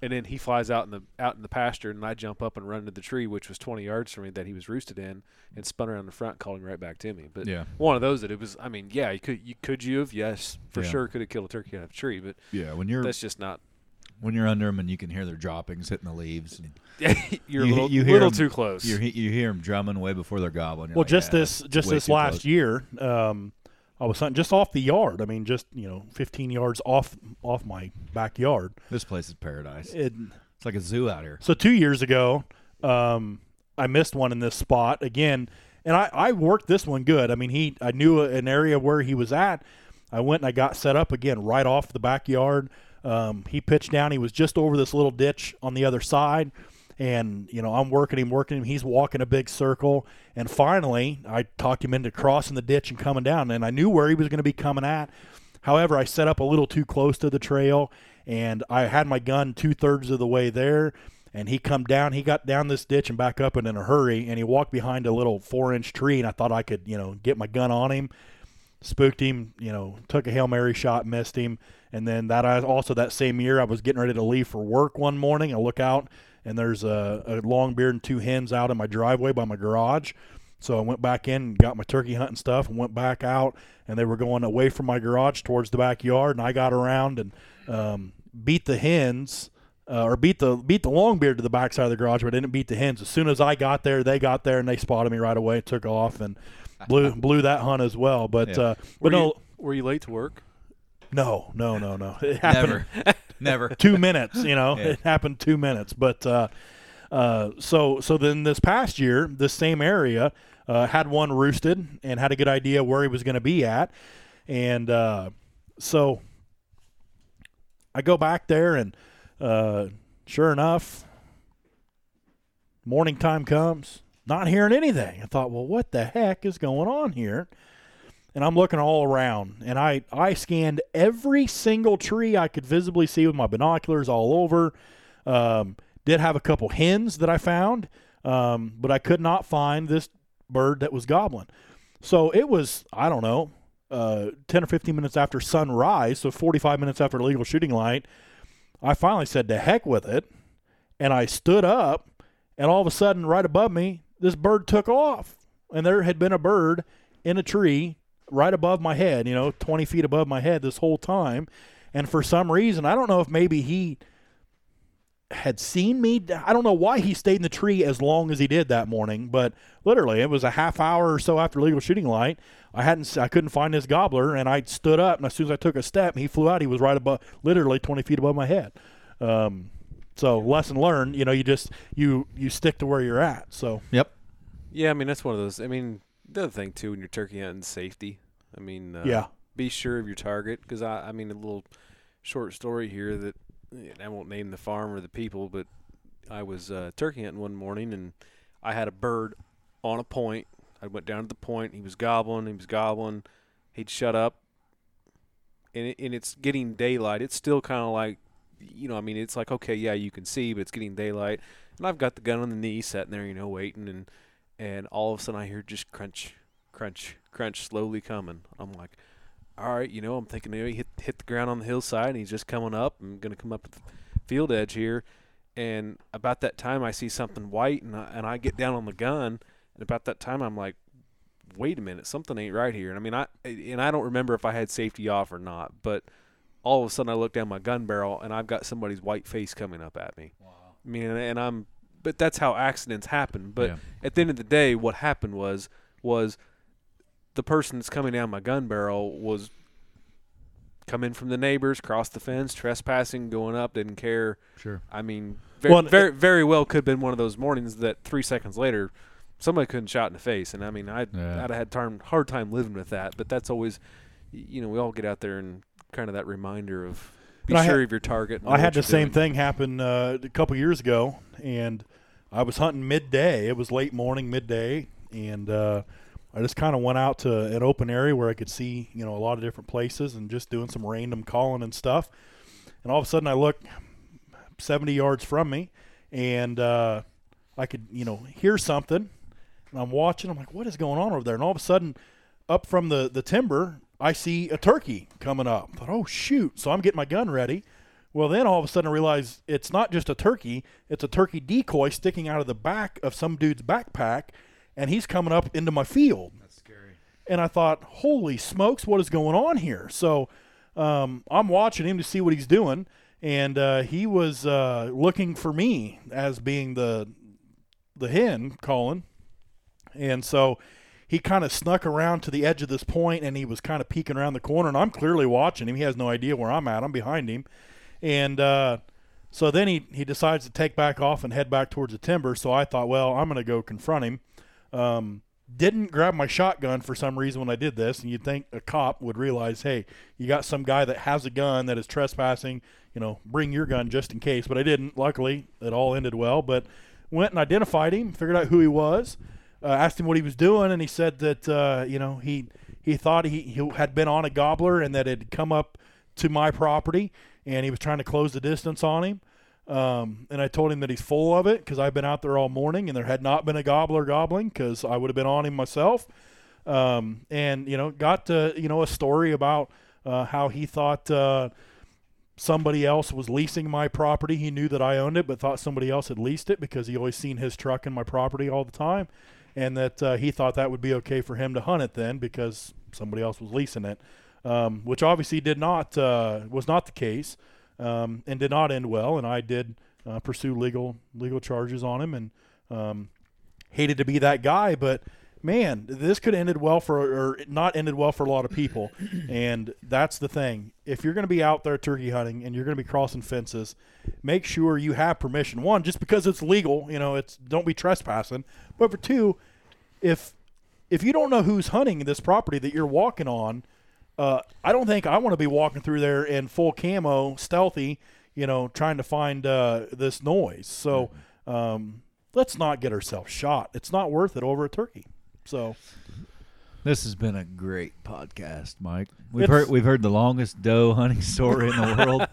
And then he flies out in the out in the pasture, and I jump up and run to the tree, which was 20 yards from me that he was roosted in, and spun around the front, calling right back to me. But Yeah. one of those that it was. I mean, yeah, you could you could you have yes for Yeah. sure could have killed a turkey out of a tree, but Yeah. When you're that's just not. When you're under them and you can hear their droppings hitting the leaves, you're You- a little, you hear little 'em- too close. you you hear them drumming way before they're gobbling. You're well, like, just "Yeah, this just this last close." year, um, I was hunting just off the yard. I mean, just you know, 15 yards off off my backyard. This place is paradise. It, It's like a zoo out here. So two years ago, um, I missed one in this spot again, and I, I worked this one good. I mean, he I knew an area where he was at. I went and I got set up again right off the backyard. Um, he pitched down. He was just over this little ditch on the other side, and you know I'm working him, working him. He's walking a big circle, and finally I talked him into crossing the ditch and coming down. And I knew where he was going to be coming at. However, I set up a little too close to the trail, and I had my gun two thirds of the way there. And he come down. He got down this ditch and back up and in a hurry. And he walked behind a little four inch tree. And I thought I could, you know, get my gun on him. Spooked him, you know, took a hail mary shot, missed him. And then that I also that same year I was getting ready to leave for work one morning. I look out and there's a, a long beard and two hens out in my driveway by my garage. So I went back in and got my turkey hunting stuff and went back out, and they were going away from my garage towards the backyard, and I got around and um, beat the hens. Uh, or beat the beat the long beard to the backside of the garage, but I didn't beat the hens. As soon as I got there, they got there and they spotted me right away. And took off and blew blew that hunt as well. But Yeah. uh, Were but no, you, were you late to work? no, no, no, no. It happened Never, never. two minutes. You know, Yeah. it happened two minutes. But uh, uh, so so then this past year, this same area uh, had one roosted and had a good idea where he was going to be at, and uh, so I go back there and uh, sure enough, morning time comes. Not hearing anything. I thought, well, what the heck is going on here? and I'm looking all around, and I I scanned every single tree I could visibly see with my binoculars all over. Um, did have a couple hens that I found, um, but I could not find this bird that was gobbling. So it was I don't know, uh, ten or fifteen minutes after sunrise, so 45 minutes after legal shooting light. I finally said to heck with it, and I stood up, and all of a sudden, right above me, this bird took off, and there had been a bird in a tree right above my head, you know, 20 feet above my head this whole time. And for some reason, I don't know if maybe he had seen me. I don't know why he stayed in the tree as long as he did that morning, but literally it was a half hour or so after legal shooting light. I hadn't, I couldn't find this gobbler, and I stood up, and as soon as I took a step, he flew out. He was right above, literally 20 feet above my head. Um, so lesson learned, you know, you just you you stick to where you're at. So Yep. Yeah, I mean that's one of those. I mean the other thing too when you're turkey hunting safety. I mean, uh, yeah, be sure of your target because I, I mean a little short story here that and I won't name the farm or the people, but I was uh, turkey hunting one morning and I had a bird on a point. I went down to the point. He was gobbling. He was gobbling. He'd shut up, and it, and it's getting daylight. It's still kind of like, you know, I mean, it's like okay, yeah, you can see, but it's getting daylight. And I've got the gun on the knee, sitting there, you know, waiting, and and all of a sudden I hear just crunch, crunch, crunch, slowly coming. I'm like, all right, you know, I'm thinking maybe he hit hit the ground on the hillside, and he's just coming up. I'm gonna come up at the field edge here, and about that time I see something white, and I, and I get down on the gun, and about that time I'm like, wait a minute, something ain't right here. And I mean, I and I don't remember if I had safety off or not, but all of a sudden I look down my gun barrel, and I've got somebody's white face coming up at me. Wow. I mean, and, and I'm, but that's how accidents happen. But Yeah. at the end of the day, what happened was was the person that's coming down my gun barrel was coming from the neighbors, crossed the fence, trespassing, going up, didn't care. Sure. I mean, very, Well, very, very well could have been one of those mornings that three seconds later, somebody couldn't shot in the face. And I mean, I'd, Yeah. I'd have had time, hard time living with that. But that's always, you know, we all get out there and kind of that reminder of be And sure had- of your target. I had the same doing. thing happen uh, a couple years ago, and I was hunting midday. It was late morning, midday, and uh, I just kind of went out to an open area where I could see, you know, a lot of different places, and just doing some random calling and stuff. And all of a sudden, I look 70 yards from me, and uh, I could, you know, hear something. And I'm watching. I'm like, what is going on over there? And all of a sudden, up from the the timber, I see a turkey coming up. I thought, oh shoot! So I'm getting my gun ready. Well, then all of a sudden I realize it's not just a turkey; it's a turkey decoy sticking out of the back of some dude's backpack, and he's coming up into my field. That's scary. And I thought, holy smokes, what is going on here? So um, I'm watching him to see what he's doing, and uh, he was uh, looking for me as being the the hen calling, and so he kind of snuck around to the edge of this point, and he was kind of peeking around the corner, and I'm clearly watching him. He has no idea where I'm at. I'm behind him, and uh, so then he he decides to take back off and head back towards the timber. So I thought, well, I'm going to go confront him. Um, didn't grab my shotgun for some reason when I did this, and you'd think a cop would realize, hey, you got some guy that has a gun that is trespassing. You know, bring your gun just in case. But I didn't. Luckily, it all ended well. But went and identified him, figured out who he was, uh, asked him what he was doing, and he said that uh, you know he he thought he, he had been on a gobbler and that it had come up to my property and he was trying to close the distance on him. Um, and I told him that he's full of it because I've been out there all morning and there had not been a gobbler gobbling because I would have been on him myself. Um, and you know, got to you know a story about uh, how he thought uh, somebody else was leasing my property. He knew that I owned it, but thought somebody else had leased it because he always seen his truck in my property all the time, and that uh, he thought that would be okay for him to hunt it then because somebody else was leasing it, um, which obviously did not uh, was not the case, um, and did not end well. And I did uh, pursue legal legal charges on him, and um, hated to be that guy, but man, this could have ended well for or not ended well for a lot of people. and that's the thing. If you're going to be out there turkey hunting and you're going to be crossing fences, make sure you have permission. One, just because it's legal, you know, it's don't be trespassing. But for two, if if you don't know who's hunting this property that you're walking on, uh, I don't think I want to be walking through there in full camo, stealthy, you know, trying to find uh, this noise. So um, let's not get ourselves shot. It's not worth it over a turkey. So This has been a great podcast, Mike. We've It's- heard we've heard the longest doe hunting story in the world,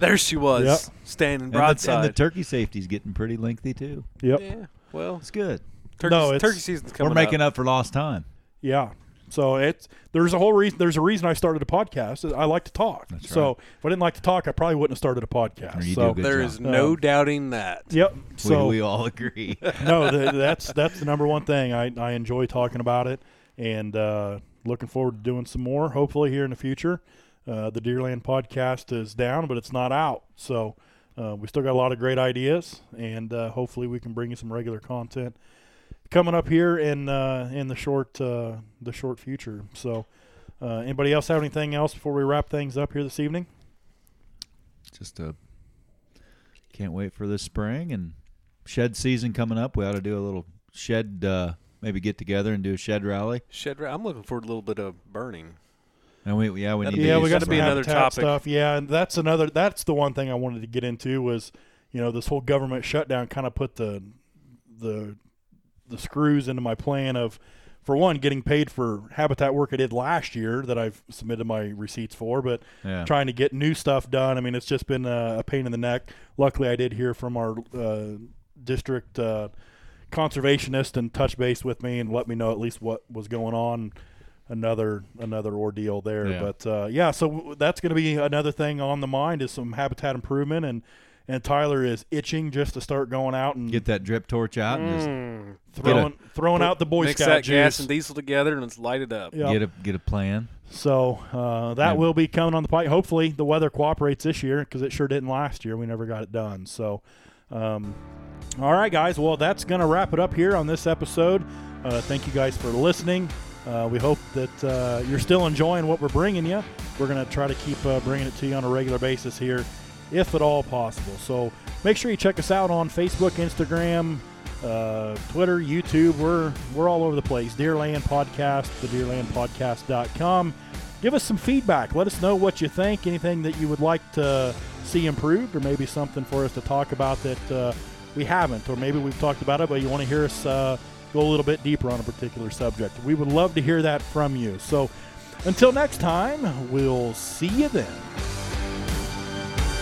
There she was, Yep. standing and the, broadside. and the turkey safety's getting pretty lengthy too. yep, yeah, well, It's good. Turkey, No, it's- turkey season's coming We're making up. up for lost time. yeah. So it's there's a whole reason. There's a reason I started a podcast. I like to talk. That's so right. if I didn't like to talk, I probably wouldn't have started a podcast. You do so a good There job. is no Um, doubting that. yep. So we, we all agree. no, th that's that's the number one thing. I, I enjoy talking about it, and uh, looking forward to doing some more. Hopefully here in the future. Uh, the Deerland podcast is down, but it's not out. So uh, we still got a lot of great ideas, and uh, hopefully we can bring you some regular content coming up here in uh, in the short uh, the short future. So. Uh, anybody else have anything else before we wrap things up here this evening? Just a can't wait for this spring and shed season coming up. We ought to do a little shed, uh, maybe get together and do a shed rally. Shed. ra- I'm looking forward to a little bit of burning. And we yeah we That'd need be- to yeah, we got to be be another habitat topic. stuff. Yeah, and that's another. That's the one thing I wanted to get into was, you know, this whole government shutdown kind of put the the the screws into my plan of, for one, getting paid for habitat work I did last year that I've submitted my receipts for, but yeah. trying to get new stuff done. I mean, it's just been a, a pain in the neck. Luckily, I did hear from our uh, district uh, conservationist and touch base with me and let me know at least what was going on. Another another ordeal there, Yeah. but uh, yeah. So w- that's going to be another thing on the mind is some habitat improvement and. And Tyler is itching just to start going out and Get that drip torch out and just Mm. throwing throwing out the Boy Mix Scout that juice. gas and diesel together and let's light it up. Yeah. get a get a plan. So uh, that Yeah. will be coming on the pipe. Hopefully, the weather cooperates this year because it sure didn't last year. We never got it done. So, um, all right, guys. Well, that's going to wrap it up here on this episode. Uh, thank you guys for listening. Uh, we hope that uh, you're still enjoying what we're bringing you. We're going to try to keep uh, bringing it to you on a regular basis here, if at all possible. So make sure you check us out on Facebook, Instagram, uh, Twitter, YouTube. We're we're all over the place. Deerland Podcast, the DeerlandPodcast.com. Give us some feedback. Let us know what you think. Anything that you would like to see improved, or maybe something for us to talk about that uh, we haven't, or maybe we've talked about it, but you want to hear us uh, go a little bit deeper on a particular subject. We would love to hear that from you. So until next time, we'll see you then.